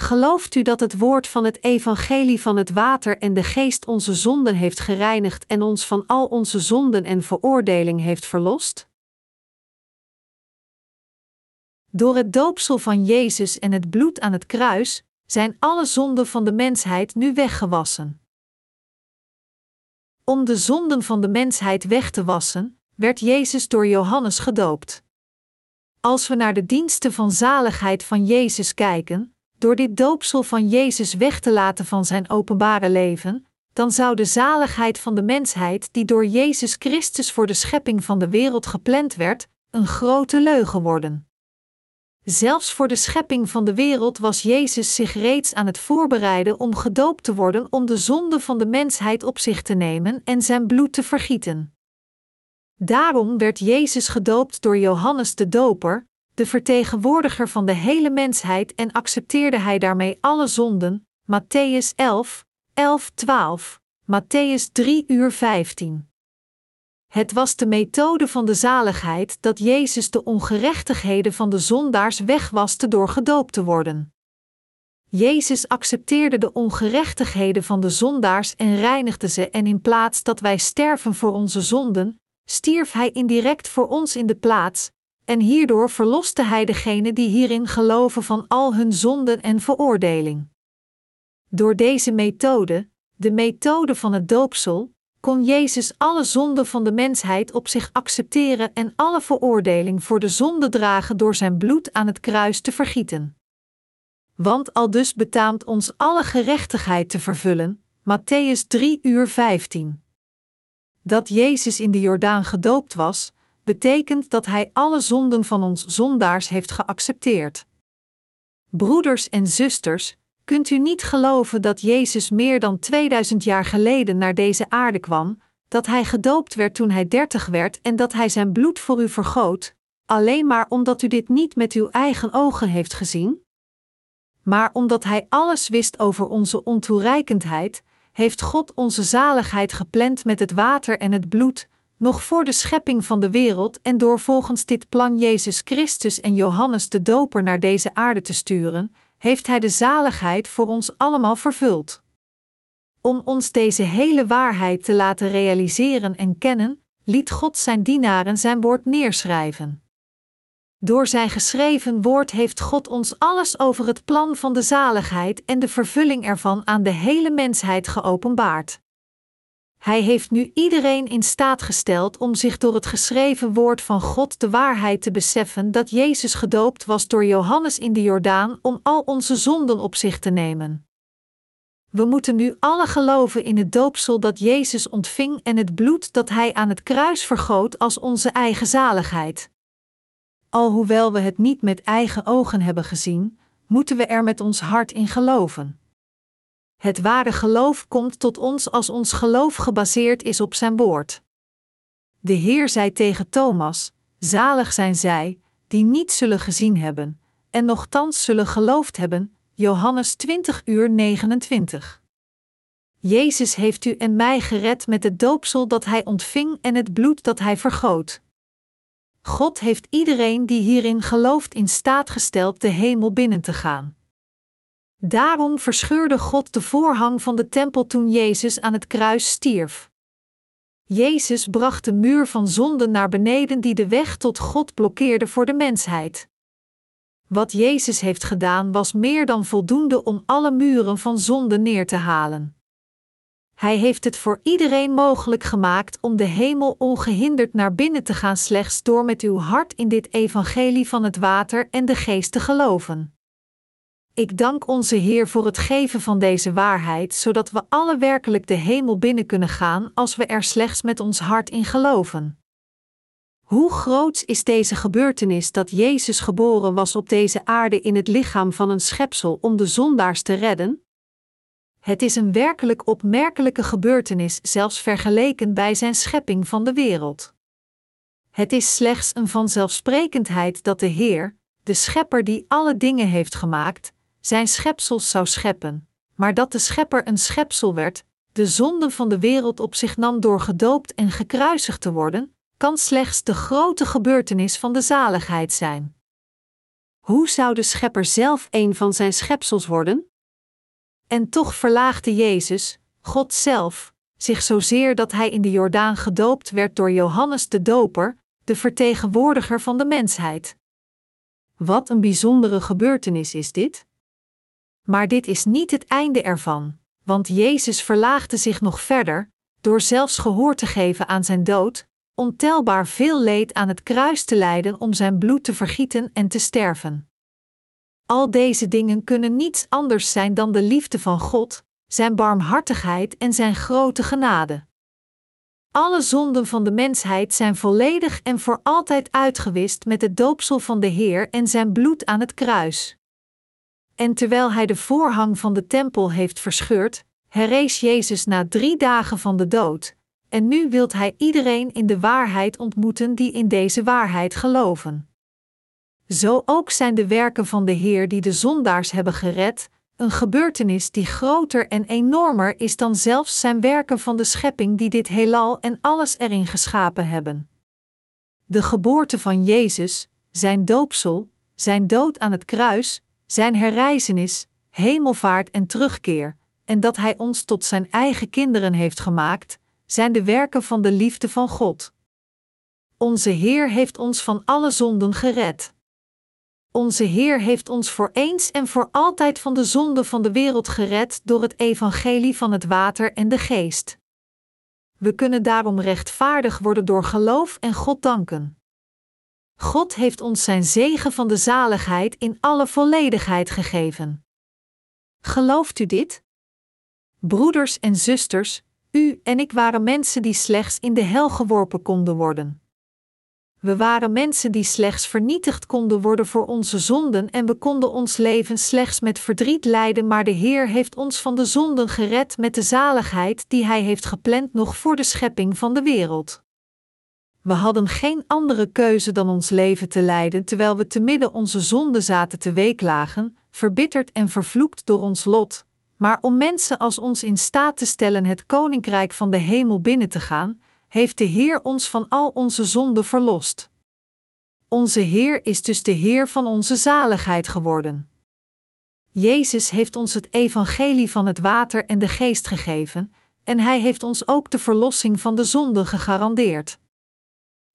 [SPEAKER 1] Gelooft u dat het woord van het evangelie van het water en de geest onze zonden heeft gereinigd en ons van al onze zonden en veroordeling heeft verlost? Door het doopsel van Jezus en het bloed aan het kruis zijn alle zonden van de mensheid nu weggewassen. Om de zonden van de mensheid weg te wassen, werd Jezus door Johannes gedoopt. Als we naar de diensten van zaligheid van Jezus kijken, door dit doopsel van Jezus weg te laten van zijn openbare leven, dan zou de zaligheid van de mensheid, die door Jezus Christus voor de schepping van de wereld gepland werd, een grote leugen worden. Zelfs voor de schepping van de wereld was Jezus zich reeds aan het voorbereiden om gedoopt te worden om de zonde van de mensheid op zich te nemen en zijn bloed te vergieten. Daarom werd Jezus gedoopt door Johannes de Doper, de vertegenwoordiger van de hele mensheid, en accepteerde hij daarmee alle zonden. Matthäus 11, 11, 12, Matthäus 3 uur 15. Het was de methode van de zaligheid dat Jezus de ongerechtigheden van de zondaars wegwaste door gedoopt te worden. Jezus accepteerde de ongerechtigheden van de zondaars en reinigde ze, en in plaats dat wij sterven voor onze zonden, stierf Hij indirect voor ons in de plaats, en hierdoor verloste Hij degenen die hierin geloven van al hun zonden en veroordeling. Door deze methode, de methode van het doopsel, kon Jezus alle zonden van de mensheid op zich accepteren en alle veroordeling voor de zonde dragen door zijn bloed aan het kruis te vergieten. Want al dus betaamt ons alle gerechtigheid te vervullen, Matthäus 3 uur 15. Dat Jezus in de Jordaan gedoopt was, betekent dat Hij alle zonden van ons zondaars heeft geaccepteerd. Broeders en zusters, kunt u niet geloven dat Jezus meer dan 2000 jaar geleden naar deze aarde kwam, dat Hij gedoopt werd toen Hij dertig werd en dat Hij zijn bloed voor u vergoot, alleen maar omdat u dit niet met uw eigen ogen heeft gezien? Maar omdat Hij alles wist over onze ontoereikendheid, heeft God onze zaligheid gepland met het water en het bloed, nog voor de schepping van de wereld en door volgens dit plan Jezus Christus en Johannes de Doper naar deze aarde te sturen, heeft Hij de zaligheid voor ons allemaal vervuld. Om ons deze hele waarheid te laten realiseren en kennen, liet God zijn dienaren zijn woord neerschrijven. Door zijn geschreven woord heeft God ons alles over het plan van de zaligheid en de vervulling ervan aan de hele mensheid geopenbaard. Hij heeft nu iedereen in staat gesteld om zich door het geschreven woord van God de waarheid te beseffen dat Jezus gedoopt was door Johannes in de Jordaan om al onze zonden op zich te nemen. We moeten nu alle geloven in het doopsel dat Jezus ontving en het bloed dat Hij aan het kruis vergoot als onze eigen zaligheid. Alhoewel we het niet met eigen ogen hebben gezien, moeten we er met ons hart in geloven. Het ware geloof komt tot ons als ons geloof gebaseerd is op zijn woord. De Heer zei tegen Thomas: Zalig zijn zij, die niet zullen gezien hebben, en nochtans zullen geloofd hebben. Johannes 20 uur 29. Jezus heeft u en mij gered met het doopsel dat hij ontving en het bloed dat hij vergoot. God heeft iedereen die hierin gelooft in staat gesteld de hemel binnen te gaan. Daarom verscheurde God de voorhang van de tempel toen Jezus aan het kruis stierf. Jezus bracht de muur van zonde naar beneden die de weg tot God blokkeerde voor de mensheid. Wat Jezus heeft gedaan was meer dan voldoende om alle muren van zonde neer te halen. Hij heeft het voor iedereen mogelijk gemaakt om de hemel ongehinderd naar binnen te gaan slechts door met uw hart in dit evangelie van het water en de geest te geloven. Ik dank onze Heer voor het geven van deze waarheid, zodat we alle werkelijk de hemel binnen kunnen gaan als we er slechts met ons hart in geloven. Hoe groot is deze gebeurtenis dat Jezus geboren was op deze aarde in het lichaam van een schepsel om de zondaars te redden? Het is een werkelijk opmerkelijke gebeurtenis, zelfs vergeleken bij zijn schepping van de wereld. Het is slechts een vanzelfsprekendheid dat de Heer, de Schepper die alle dingen heeft gemaakt, zijn schepsels zou scheppen, maar dat de schepper een schepsel werd, de zonde van de wereld op zich nam door gedoopt en gekruisigd te worden, kan slechts de grote gebeurtenis van de zaligheid zijn. Hoe zou de schepper zelf een van zijn schepsels worden? En toch verlaagde Jezus, God zelf, zich zozeer dat hij in de Jordaan gedoopt werd door Johannes de Doper, de vertegenwoordiger van de mensheid. Wat een bijzondere gebeurtenis is dit! Maar dit is niet het einde ervan, want Jezus verlaagde zich nog verder, door zelfs gehoor te geven aan zijn dood, ontelbaar veel leed aan het kruis te lijden om zijn bloed te vergieten en te sterven. Al deze dingen kunnen niets anders zijn dan de liefde van God, zijn barmhartigheid en zijn grote genade. Alle zonden van de mensheid zijn volledig en voor altijd uitgewist met het doopsel van de Heer en zijn bloed aan het kruis. En terwijl hij de voorhang van de tempel heeft verscheurd, herrees Jezus na drie dagen van de dood, en nu wilt hij iedereen in de waarheid ontmoeten die in deze waarheid geloven. Zo ook zijn de werken van de Heer die de zondaars hebben gered, een gebeurtenis die groter en enormer is dan zelfs zijn werken van de schepping die dit heelal en alles erin geschapen hebben. De geboorte van Jezus, zijn doopsel, zijn dood aan het kruis, zijn herrijzenis, hemelvaart en terugkeer, en dat Hij ons tot Zijn eigen kinderen heeft gemaakt, zijn de werken van de liefde van God. Onze Heer heeft ons van alle zonden gered. Onze Heer heeft ons voor eens en voor altijd van de zonde van de wereld gered door het evangelie van het water en de geest. We kunnen daarom rechtvaardig worden door geloof en God danken. God heeft ons zijn zegen van de zaligheid in alle volledigheid gegeven. Gelooft u dit? Broeders en zusters, u en ik waren mensen die slechts in de hel geworpen konden worden. We waren mensen die slechts vernietigd konden worden voor onze zonden en we konden ons leven slechts met verdriet leiden, maar de Heer heeft ons van de zonden gered met de zaligheid die Hij heeft gepland nog voor de schepping van de wereld. We hadden geen andere keuze dan ons leven te leiden terwijl we te midden onze zonden zaten te weeklagen, verbitterd en vervloekt door ons lot, maar om mensen als ons in staat te stellen het koninkrijk van de hemel binnen te gaan, heeft de Heer ons van al onze zonden verlost. Onze Heer is dus de Heer van onze zaligheid geworden. Jezus heeft ons het evangelie van het water en de geest gegeven, en Hij heeft ons ook de verlossing van de zonden gegarandeerd.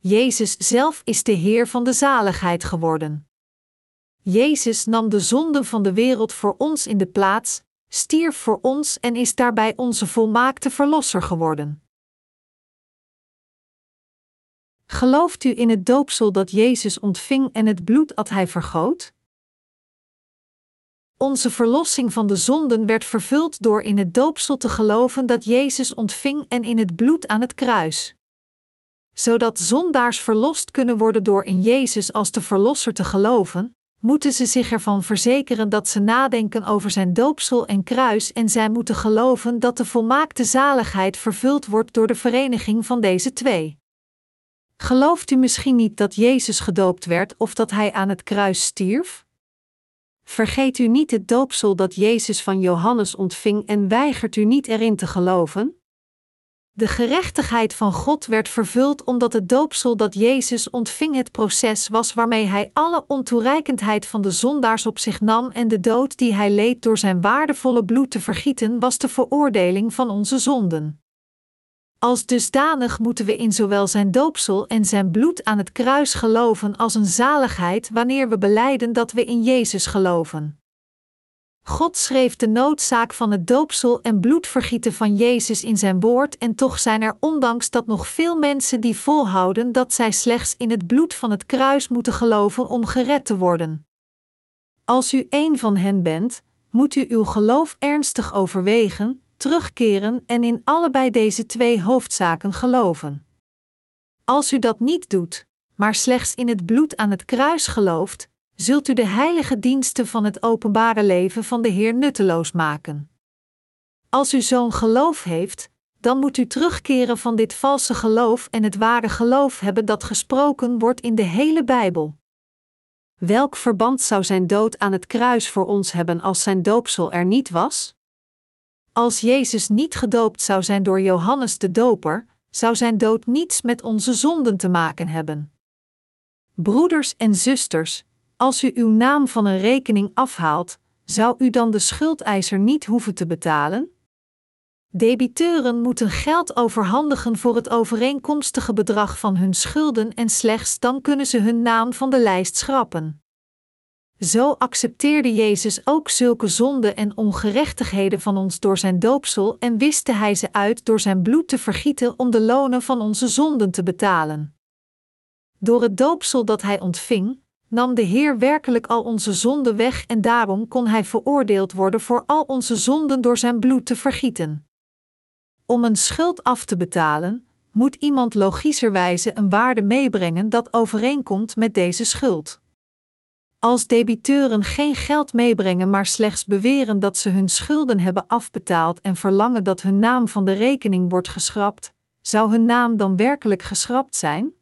[SPEAKER 1] Jezus zelf is de Heer van de zaligheid geworden. Jezus nam de zonden van de wereld voor ons in de plaats, stierf voor ons en is daarbij onze volmaakte Verlosser geworden. Gelooft u in het doopsel dat Jezus ontving en het bloed dat hij vergoot? Onze verlossing van de zonden werd vervuld door in het doopsel te geloven dat Jezus ontving en in het bloed aan het kruis. Zodat zondaars verlost kunnen worden door in Jezus als de Verlosser te geloven, moeten ze zich ervan verzekeren dat ze nadenken over zijn doopsel en kruis en zij moeten geloven dat de volmaakte zaligheid vervuld wordt door de vereniging van deze twee. Gelooft u misschien niet dat Jezus gedoopt werd of dat hij aan het kruis stierf? Vergeet u niet het doopsel dat Jezus van Johannes ontving en weigert u niet erin te geloven? De gerechtigheid van God werd vervuld omdat het doopsel dat Jezus ontving het proces was waarmee hij alle ontoereikendheid van de zondaars op zich nam en de dood die hij leed door zijn waardevolle bloed te vergieten was de veroordeling van onze zonden. Als dusdanig moeten we in zowel zijn doopsel en zijn bloed aan het kruis geloven als een zaligheid wanneer we beleiden dat we in Jezus geloven. God schreef de noodzaak van het doopsel en bloedvergieten van Jezus in zijn woord, en toch zijn er ondanks dat nog veel mensen die volhouden dat zij slechts in het bloed van het kruis moeten geloven om gered te worden. Als u een van hen bent, moet u uw geloof ernstig overwegen, terugkeren en in allebei deze twee hoofdzaken geloven. Als u dat niet doet, maar slechts in het bloed aan het kruis gelooft, zult u de heilige diensten van het openbare leven van de Heer nutteloos maken. Als u zo'n geloof heeft, dan moet u terugkeren van dit valse geloof en het ware geloof hebben dat gesproken wordt in de hele Bijbel. Welk verband zou zijn dood aan het kruis voor ons hebben als zijn doopsel er niet was? Als Jezus niet gedoopt zou zijn door Johannes de Doper, zou zijn dood niets met onze zonden te maken hebben. Broeders en zusters, als u uw naam van een rekening afhaalt, zou u dan de schuldeiser niet hoeven te betalen? Debiteuren moeten geld overhandigen voor het overeenkomstige bedrag van hun schulden en slechts dan kunnen ze hun naam van de lijst schrappen. Zo accepteerde Jezus ook zulke zonden en ongerechtigheden van ons door zijn doopsel en wiste hij ze uit door zijn bloed te vergieten om de lonen van onze zonden te betalen. Door het doopsel dat hij ontving, nam de Heer werkelijk al onze zonden weg en daarom kon hij veroordeeld worden voor al onze zonden door zijn bloed te vergieten. Om een schuld af te betalen, moet iemand logischerwijze een waarde meebrengen dat overeenkomt met deze schuld. Als debiteuren geen geld meebrengen, maar slechts beweren dat ze hun schulden hebben afbetaald en verlangen dat hun naam van de rekening wordt geschrapt, zou hun naam dan werkelijk geschrapt zijn?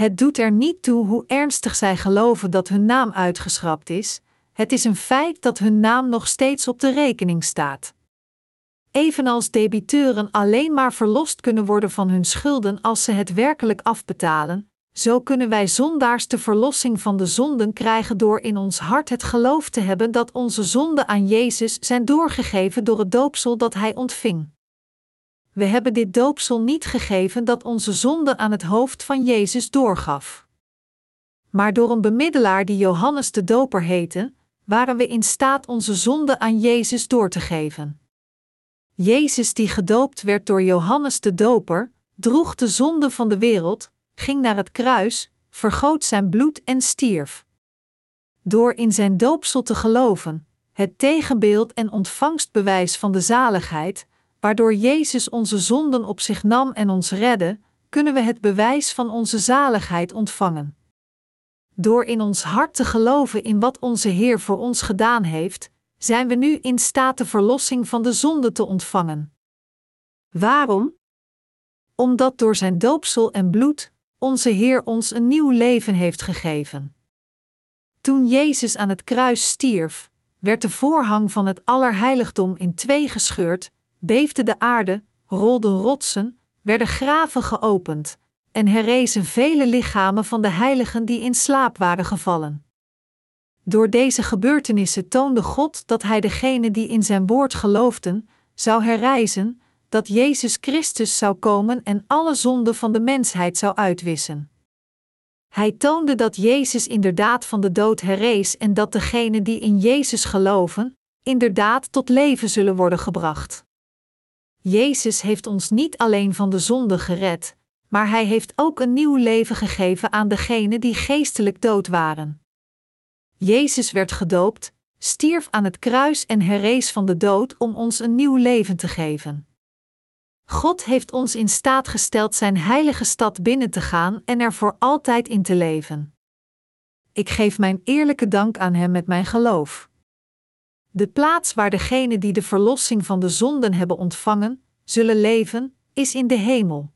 [SPEAKER 1] Het doet er niet toe hoe ernstig zij geloven dat hun naam uitgeschrapt is, het is een feit dat hun naam nog steeds op de rekening staat. Evenals debiteuren alleen maar verlost kunnen worden van hun schulden als ze het werkelijk afbetalen, zo kunnen wij zondaars de verlossing van de zonden krijgen door in ons hart het geloof te hebben dat onze zonden aan Jezus zijn doorgegeven door het doopsel dat Hij ontving. We hebben dit doopsel niet gegeven dat onze zonden aan het hoofd van Jezus doorgaf. Maar door een bemiddelaar die Johannes de Doper heette, waren we in staat onze zonden aan Jezus door te geven. Jezus die gedoopt werd door Johannes de Doper, droeg de zonde van de wereld, ging naar het kruis, vergoot zijn bloed en stierf. Door in zijn doopsel te geloven, het tegenbeeld en ontvangstbewijs van de zaligheid, waardoor Jezus onze zonden op zich nam en ons redde, kunnen we het bewijs van onze zaligheid ontvangen. Door in ons hart te geloven in wat onze Heer voor ons gedaan heeft, zijn we nu in staat de verlossing van de zonde te ontvangen. Waarom? Omdat door zijn doopsel en bloed onze Heer ons een nieuw leven heeft gegeven. Toen Jezus aan het kruis stierf, werd de voorhang van het allerheiligdom in twee gescheurd, beefde de aarde, rolden rotsen, werden graven geopend en herrezen vele lichamen van de heiligen die in slaap waren gevallen. Door deze gebeurtenissen toonde God dat Hij degene die in Zijn woord geloofden, zou herrijzen, dat Jezus Christus zou komen en alle zonden van de mensheid zou uitwissen. Hij toonde dat Jezus inderdaad van de dood herrees en dat degenen die in Jezus geloven, inderdaad tot leven zullen worden gebracht. Jezus heeft ons niet alleen van de zonde gered, maar Hij heeft ook een nieuw leven gegeven aan degenen die geestelijk dood waren. Jezus werd gedoopt, stierf aan het kruis en herrees van de dood om ons een nieuw leven te geven. God heeft ons in staat gesteld Zijn heilige stad binnen te gaan en er voor altijd in te leven. Ik geef mijn eerlijke dank aan Hem met mijn geloof. De plaats waar degenen die de verlossing van de zonden hebben ontvangen, zullen leven, is in de hemel.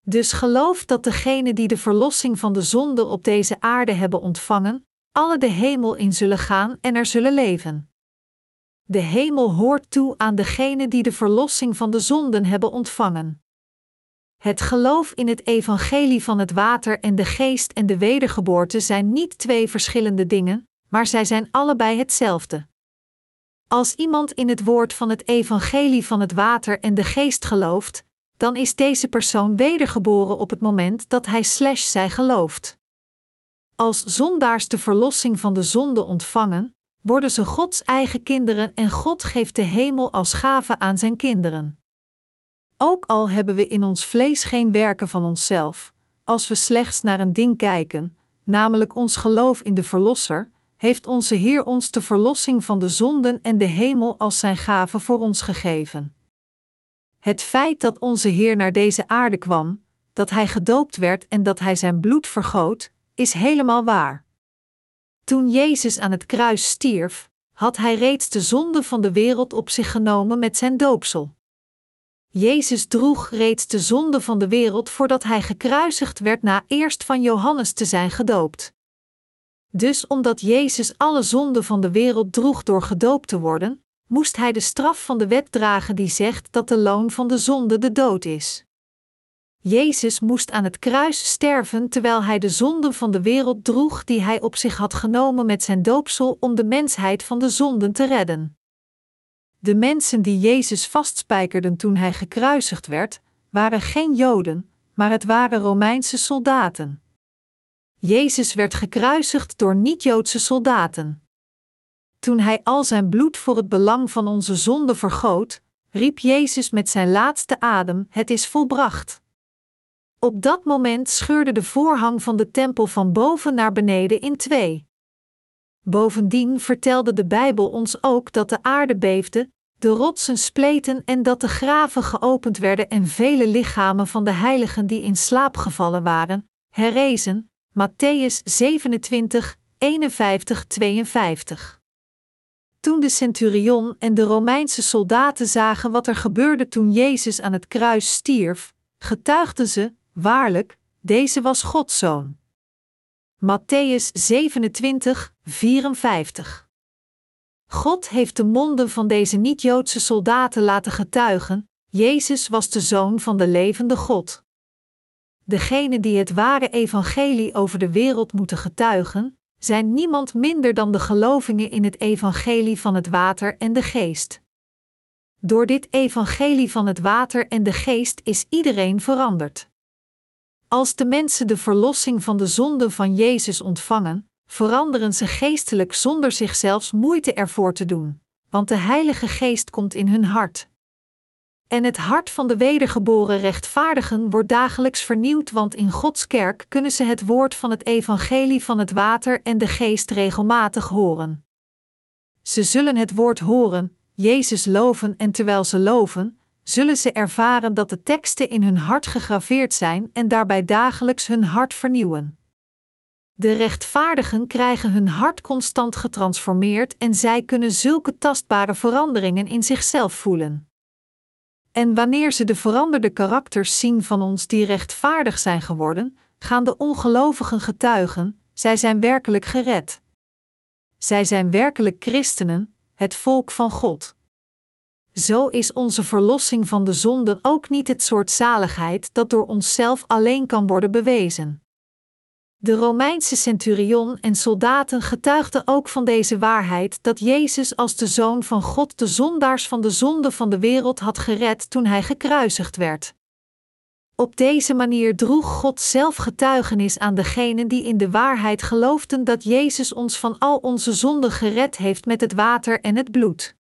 [SPEAKER 1] Dus geloof dat degenen die de verlossing van de zonde op deze aarde hebben ontvangen, alle de hemel in zullen gaan en er zullen leven. De hemel hoort toe aan degenen die de verlossing van de zonden hebben ontvangen. Het geloof in het evangelie van het water en de geest en de wedergeboorte zijn niet twee verschillende dingen, maar zij zijn allebei hetzelfde. Als iemand in het woord van het evangelie van het water en de geest gelooft, dan is deze persoon wedergeboren op het moment dat hij slash zij gelooft. Als zondaars de verlossing van de zonde ontvangen, worden ze Gods eigen kinderen en God geeft de hemel als gave aan zijn kinderen. Ook al hebben we in ons vlees geen werken van onszelf, als we slechts naar een ding kijken, namelijk ons geloof in de Verlosser, heeft onze Heer ons de verlossing van de zonden en de hemel als zijn gave voor ons gegeven. Het feit dat onze Heer naar deze aarde kwam, dat Hij gedoopt werd en dat Hij zijn bloed vergoot, is helemaal waar. Toen Jezus aan het kruis stierf, had Hij reeds de zonde van de wereld op zich genomen met zijn doopsel. Jezus droeg reeds de zonde van de wereld voordat Hij gekruisigd werd na eerst van Johannes te zijn gedoopt. Dus omdat Jezus alle zonden van de wereld droeg door gedoopt te worden, moest hij de straf van de wet dragen die zegt dat de loon van de zonde de dood is. Jezus moest aan het kruis sterven terwijl hij de zonden van de wereld droeg die hij op zich had genomen met zijn doopsel om de mensheid van de zonden te redden. De mensen die Jezus vastspijkerden toen hij gekruisigd werd, waren geen Joden, maar het waren Romeinse soldaten. Jezus werd gekruisigd door niet-Joodse soldaten. Toen hij al zijn bloed voor het belang van onze zonde vergoot, riep Jezus met zijn laatste adem: Het is volbracht. Op dat moment scheurde de voorhang van de tempel van boven naar beneden in twee. Bovendien vertelde de Bijbel ons ook dat de aarde beefde, de rotsen spleten en dat de graven geopend werden en vele lichamen van de heiligen die in slaap gevallen waren, herrezen, Matthäus 27, 51, 52. Toen de centurion en de Romeinse soldaten zagen wat er gebeurde toen Jezus aan het kruis stierf, getuigden ze: Waarlijk, deze was Gods zoon. Matthäus 27, 54. God heeft de monden van deze niet-Joodse soldaten laten getuigen: Jezus was de zoon van de levende God. Degenen die het ware evangelie over de wereld moeten getuigen, zijn niemand minder dan de gelovingen in het evangelie van het water en de geest. Door dit evangelie van het water en de geest is iedereen veranderd. Als de mensen de verlossing van de zonden van Jezus ontvangen, veranderen ze geestelijk zonder zichzelf moeite ervoor te doen, want de Heilige Geest komt in hun hart. En het hart van de wedergeboren rechtvaardigen wordt dagelijks vernieuwd, want in Gods kerk kunnen ze het woord van het evangelie van het water en de geest regelmatig horen. Ze zullen het woord horen, Jezus loven en terwijl ze loven, zullen ze ervaren dat de teksten in hun hart gegraveerd zijn en daarbij dagelijks hun hart vernieuwen. De rechtvaardigen krijgen hun hart constant getransformeerd en zij kunnen zulke tastbare veranderingen in zichzelf voelen. En wanneer ze de veranderde karakters zien van ons die rechtvaardig zijn geworden, gaan de ongelovigen getuigen: zij zijn werkelijk gered. Zij zijn werkelijk christenen, het volk van God. Zo is onze verlossing van de zonde ook niet het soort zaligheid dat door onszelf alleen kan worden bewezen. De Romeinse centurion en soldaten getuigden ook van deze waarheid dat Jezus als de Zoon van God de zondaars van de zonde van de wereld had gered toen hij gekruisigd werd. Op deze manier droeg God zelf getuigenis aan degenen die in de waarheid geloofden dat Jezus ons van al onze zonden gered heeft met het water en het bloed.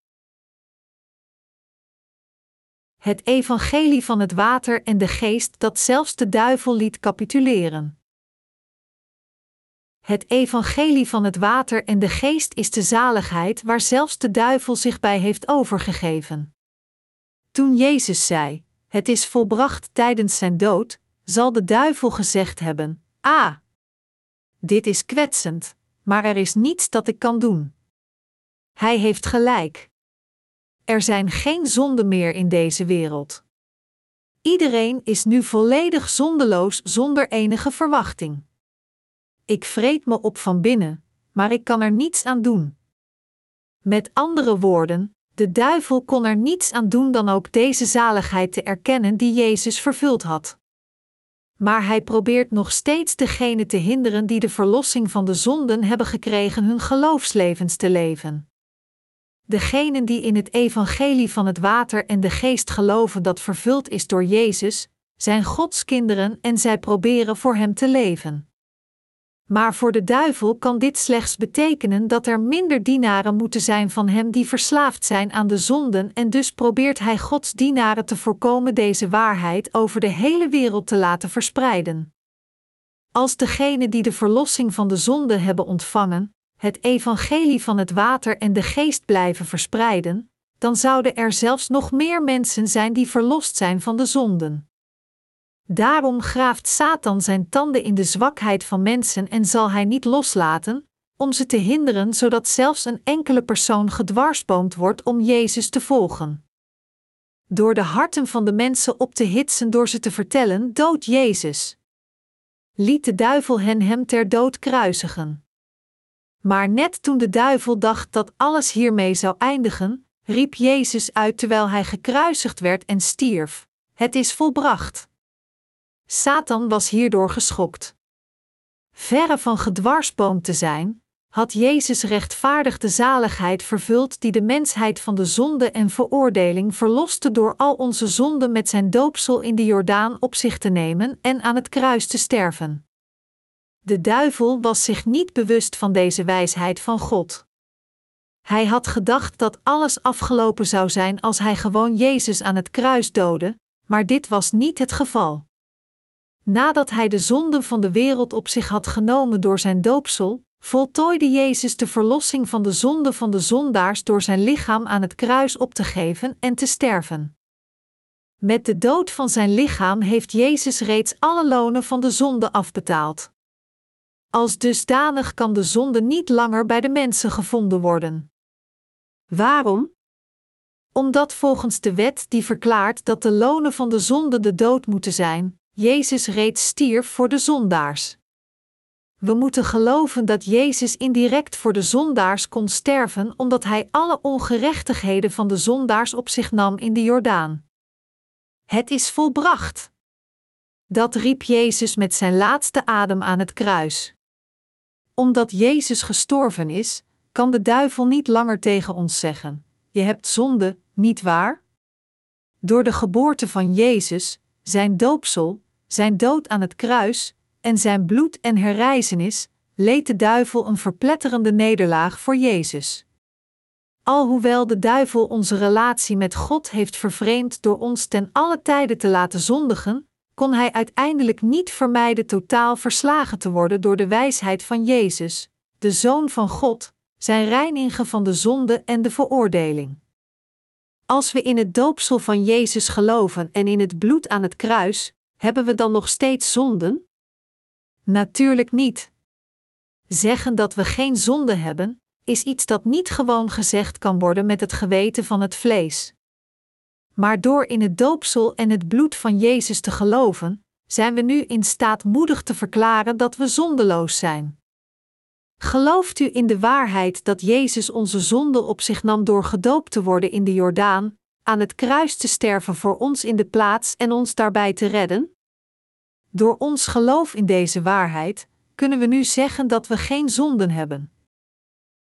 [SPEAKER 1] Het evangelie van het water en de geest dat zelfs de duivel liet capituleren. Het evangelie van het water en de geest is de zaligheid waar zelfs de duivel zich bij heeft overgegeven. Toen Jezus zei: Het is volbracht tijdens zijn dood, zal de duivel gezegd hebben: Ah, dit is kwetsend, maar er is niets dat ik kan doen. Hij heeft gelijk. Er zijn geen zonden meer in deze wereld. Iedereen is nu volledig zondeloos zonder enige verwachting. Ik vreet me op van binnen, maar ik kan er niets aan doen. Met andere woorden, de duivel kon er niets aan doen dan ook deze zaligheid te erkennen die Jezus vervuld had. Maar hij probeert nog steeds degene te hinderen die de verlossing van de zonden hebben gekregen hun geloofslevens te leven. Degenen die in het evangelie van het water en de geest geloven dat vervuld is door Jezus, zijn Gods kinderen en zij proberen voor Hem te leven. Maar voor de duivel kan dit slechts betekenen dat er minder dienaren moeten zijn van hem die verslaafd zijn aan de zonden, en dus probeert hij Gods dienaren te voorkomen deze waarheid over de hele wereld te laten verspreiden. Als degenen die de verlossing van de zonde hebben ontvangen, het evangelie van het water en de geest blijven verspreiden, dan zouden er zelfs nog meer mensen zijn die verlost zijn van de zonden. Daarom graaft Satan zijn tanden in de zwakheid van mensen en zal hij niet loslaten, om ze te hinderen zodat zelfs een enkele persoon gedwarsboomd wordt om Jezus te volgen. Door de harten van de mensen op te hitsen door ze te vertellen: dood Jezus. Liet de duivel hen hem ter dood kruisigen. Maar net toen de duivel dacht dat alles hiermee zou eindigen, riep Jezus uit terwijl hij gekruisigd werd en stierf: Het is volbracht. Satan was hierdoor geschokt. Verre van gedwarsboomd te zijn, had Jezus rechtvaardig de zaligheid vervuld die de mensheid van de zonde en veroordeling verloste door al onze zonden met zijn doopsel in de Jordaan op zich te nemen en aan het kruis te sterven. De duivel was zich niet bewust van deze wijsheid van God. Hij had gedacht dat alles afgelopen zou zijn als hij gewoon Jezus aan het kruis doodde, maar dit was niet het geval. Nadat hij de zonden van de wereld op zich had genomen door zijn doopsel, voltooide Jezus de verlossing van de zonde van de zondaars door zijn lichaam aan het kruis op te geven en te sterven. Met de dood van zijn lichaam heeft Jezus reeds alle lonen van de zonde afbetaald. Als dusdanig kan de zonde niet langer bij de mensen gevonden worden. Waarom? Omdat volgens de wet die verklaart dat de lonen van de zonde de dood moeten zijn, Jezus reeds stierf voor de zondaars. We moeten geloven dat Jezus indirect voor de zondaars kon sterven omdat hij alle ongerechtigheden van de zondaars op zich nam in de Jordaan. Het is volbracht. Dat riep Jezus met zijn laatste adem aan het kruis. Omdat Jezus gestorven is, kan de duivel niet langer tegen ons zeggen: Je hebt zonde, niet waar? Door de geboorte van Jezus, zijn doopsel, zijn dood aan het kruis en zijn bloed en herrijzenis, leed de duivel een verpletterende nederlaag voor Jezus. alhoewel de duivel onze relatie met God heeft vervreemd door ons ten alle tijde te laten zondigen, kon hij uiteindelijk niet vermijden totaal verslagen te worden door de wijsheid van Jezus, de Zoon van God, zijn reinigen van de zonde en de veroordeling. Als we in het doopsel van Jezus geloven en in het bloed aan het kruis, hebben we dan nog steeds zonden? Natuurlijk niet. Zeggen dat we geen zonde hebben, is iets dat niet gewoon gezegd kan worden met het geweten van het vlees. Maar door in het doopsel en het bloed van Jezus te geloven, zijn we nu in staat moedig te verklaren dat we zondeloos zijn. Gelooft u in de waarheid dat Jezus onze zonde op zich nam door gedoopt te worden in de Jordaan, aan het kruis te sterven voor ons in de plaats en ons daarbij te redden? Door ons geloof in deze waarheid kunnen we nu zeggen dat we geen zonden hebben.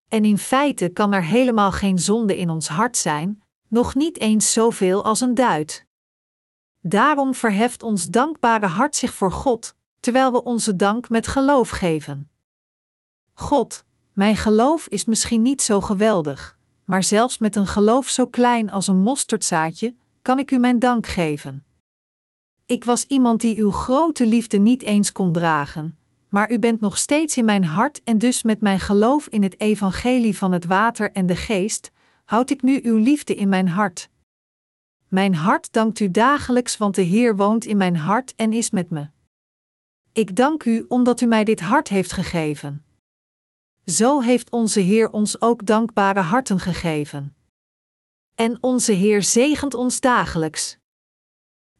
[SPEAKER 1] En in feite kan er helemaal geen zonde in ons hart zijn, nog niet eens zoveel als een duit. Daarom verheft ons dankbare hart zich voor God, terwijl we onze dank met geloof geven. God, mijn geloof is misschien niet zo geweldig, maar zelfs met een geloof zo klein als een mosterdzaadje, kan ik u mijn dank geven. Ik was iemand die uw grote liefde niet eens kon dragen, maar u bent nog steeds in mijn hart en dus met mijn geloof in het evangelie van het water en de geest, houd ik nu uw liefde in mijn hart. Mijn hart dankt u dagelijks, want de Heer woont in mijn hart en is met me. Ik dank u omdat u mij dit hart heeft gegeven. Zo heeft onze Heer ons ook dankbare harten gegeven. En onze Heer zegent ons dagelijks.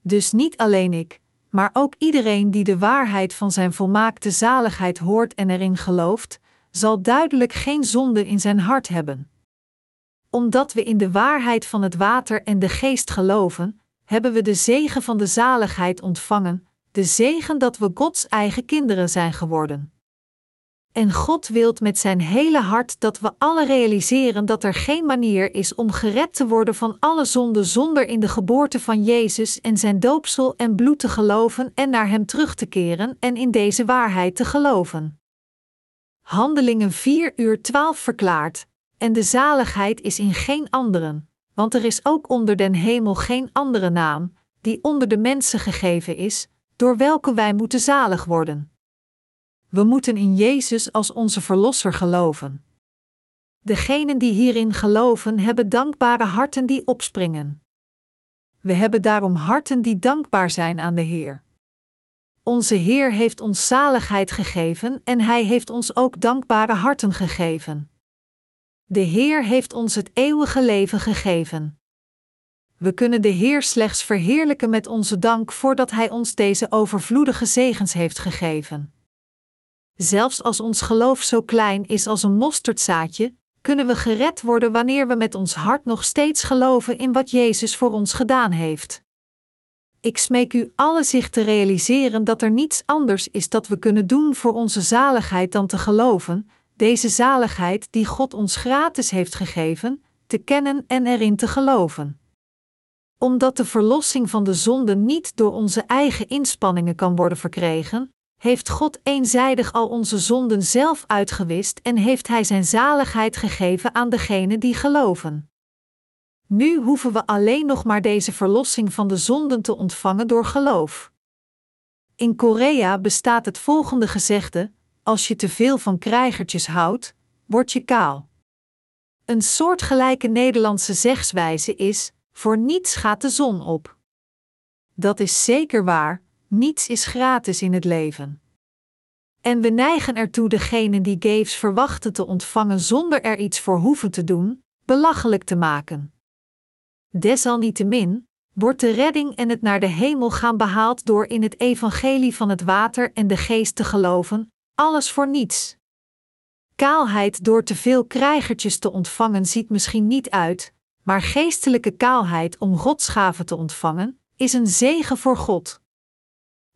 [SPEAKER 1] Dus niet alleen ik, maar ook iedereen die de waarheid van zijn volmaakte zaligheid hoort en erin gelooft, zal duidelijk geen zonde in zijn hart hebben. Omdat we in de waarheid van het water en de geest geloven, hebben we de zegen van de zaligheid ontvangen, de zegen dat we Gods eigen kinderen zijn geworden. En God wilt met zijn hele hart dat we alle realiseren dat er geen manier is om gered te worden van alle zonden zonder in de geboorte van Jezus en zijn doopsel en bloed te geloven en naar Hem terug te keren en in deze waarheid te geloven. Handelingen 4 uur 12 verklaart, en de zaligheid is in geen anderen, want er is ook onder den hemel geen andere naam, die onder de mensen gegeven is, door welke wij moeten zalig worden. We moeten in Jezus als onze Verlosser geloven. Degenen die hierin geloven hebben dankbare harten die opspringen. We hebben daarom harten die dankbaar zijn aan de Heer. Onze Heer heeft ons zaligheid gegeven en Hij heeft ons ook dankbare harten gegeven. De Heer heeft ons het eeuwige leven gegeven. We kunnen de Heer slechts verheerlijken met onze dank voordat Hij ons deze overvloedige zegens heeft gegeven. Zelfs als ons geloof zo klein is als een mosterdzaadje, kunnen we gered worden wanneer we met ons hart nog steeds geloven in wat Jezus voor ons gedaan heeft. Ik smeek u alle zich te realiseren dat er niets anders is dat we kunnen doen voor onze zaligheid dan te geloven, deze zaligheid die God ons gratis heeft gegeven, te kennen en erin te geloven. Omdat de verlossing van de zonde niet door onze eigen inspanningen kan worden verkregen, heeft God eenzijdig al onze zonden zelf uitgewist en heeft Hij zijn zaligheid gegeven aan degenen die geloven. Nu hoeven we alleen nog maar deze verlossing van de zonden te ontvangen door geloof. In Korea bestaat het volgende gezegde: Als je te veel van krijgertjes houdt, word je kaal. Een soortgelijke Nederlandse zegswijze is: Voor niets gaat de zon op. Dat is zeker waar, niets is gratis in het leven. En we neigen ertoe degenen die gaves verwachten te ontvangen zonder er iets voor hoeven te doen, belachelijk te maken. Desalniettemin wordt de redding en het naar de hemel gaan behaald door in het evangelie van het water en de geest te geloven, alles voor niets. Kaalheid door te veel krijgertjes te ontvangen ziet misschien niet uit, maar geestelijke kaalheid om godsgaven te ontvangen, is een zegen voor God.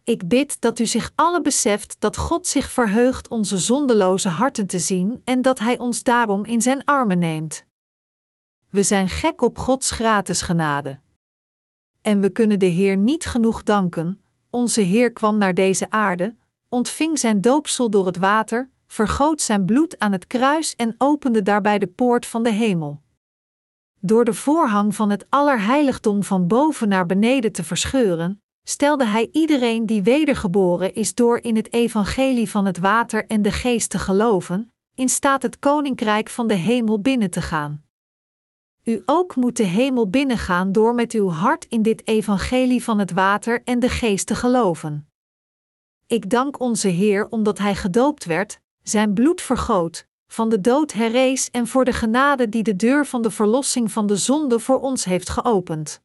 [SPEAKER 1] Ik bid dat u zich alle beseft dat God zich verheugt onze zondeloze harten te zien en dat Hij ons daarom in Zijn armen neemt. We zijn gek op Gods gratis genade. En we kunnen de Heer niet genoeg danken. Onze Heer kwam naar deze aarde, ontving zijn doopsel door het water, vergoot zijn bloed aan het kruis en opende daarbij de poort van de hemel. door de voorhang van het allerheiligdom van boven naar beneden te verscheuren, stelde hij iedereen die wedergeboren is door in het evangelie van het water en de geest te geloven, in staat het koninkrijk van de hemel binnen te gaan. U ook moet de hemel binnengaan door met uw hart in dit evangelie van het water en de geest te geloven. Ik dank onze Heer omdat Hij gedoopt werd, zijn bloed vergoot, van de dood herrees en voor de genade die de deur van de verlossing van de zonde voor ons heeft geopend.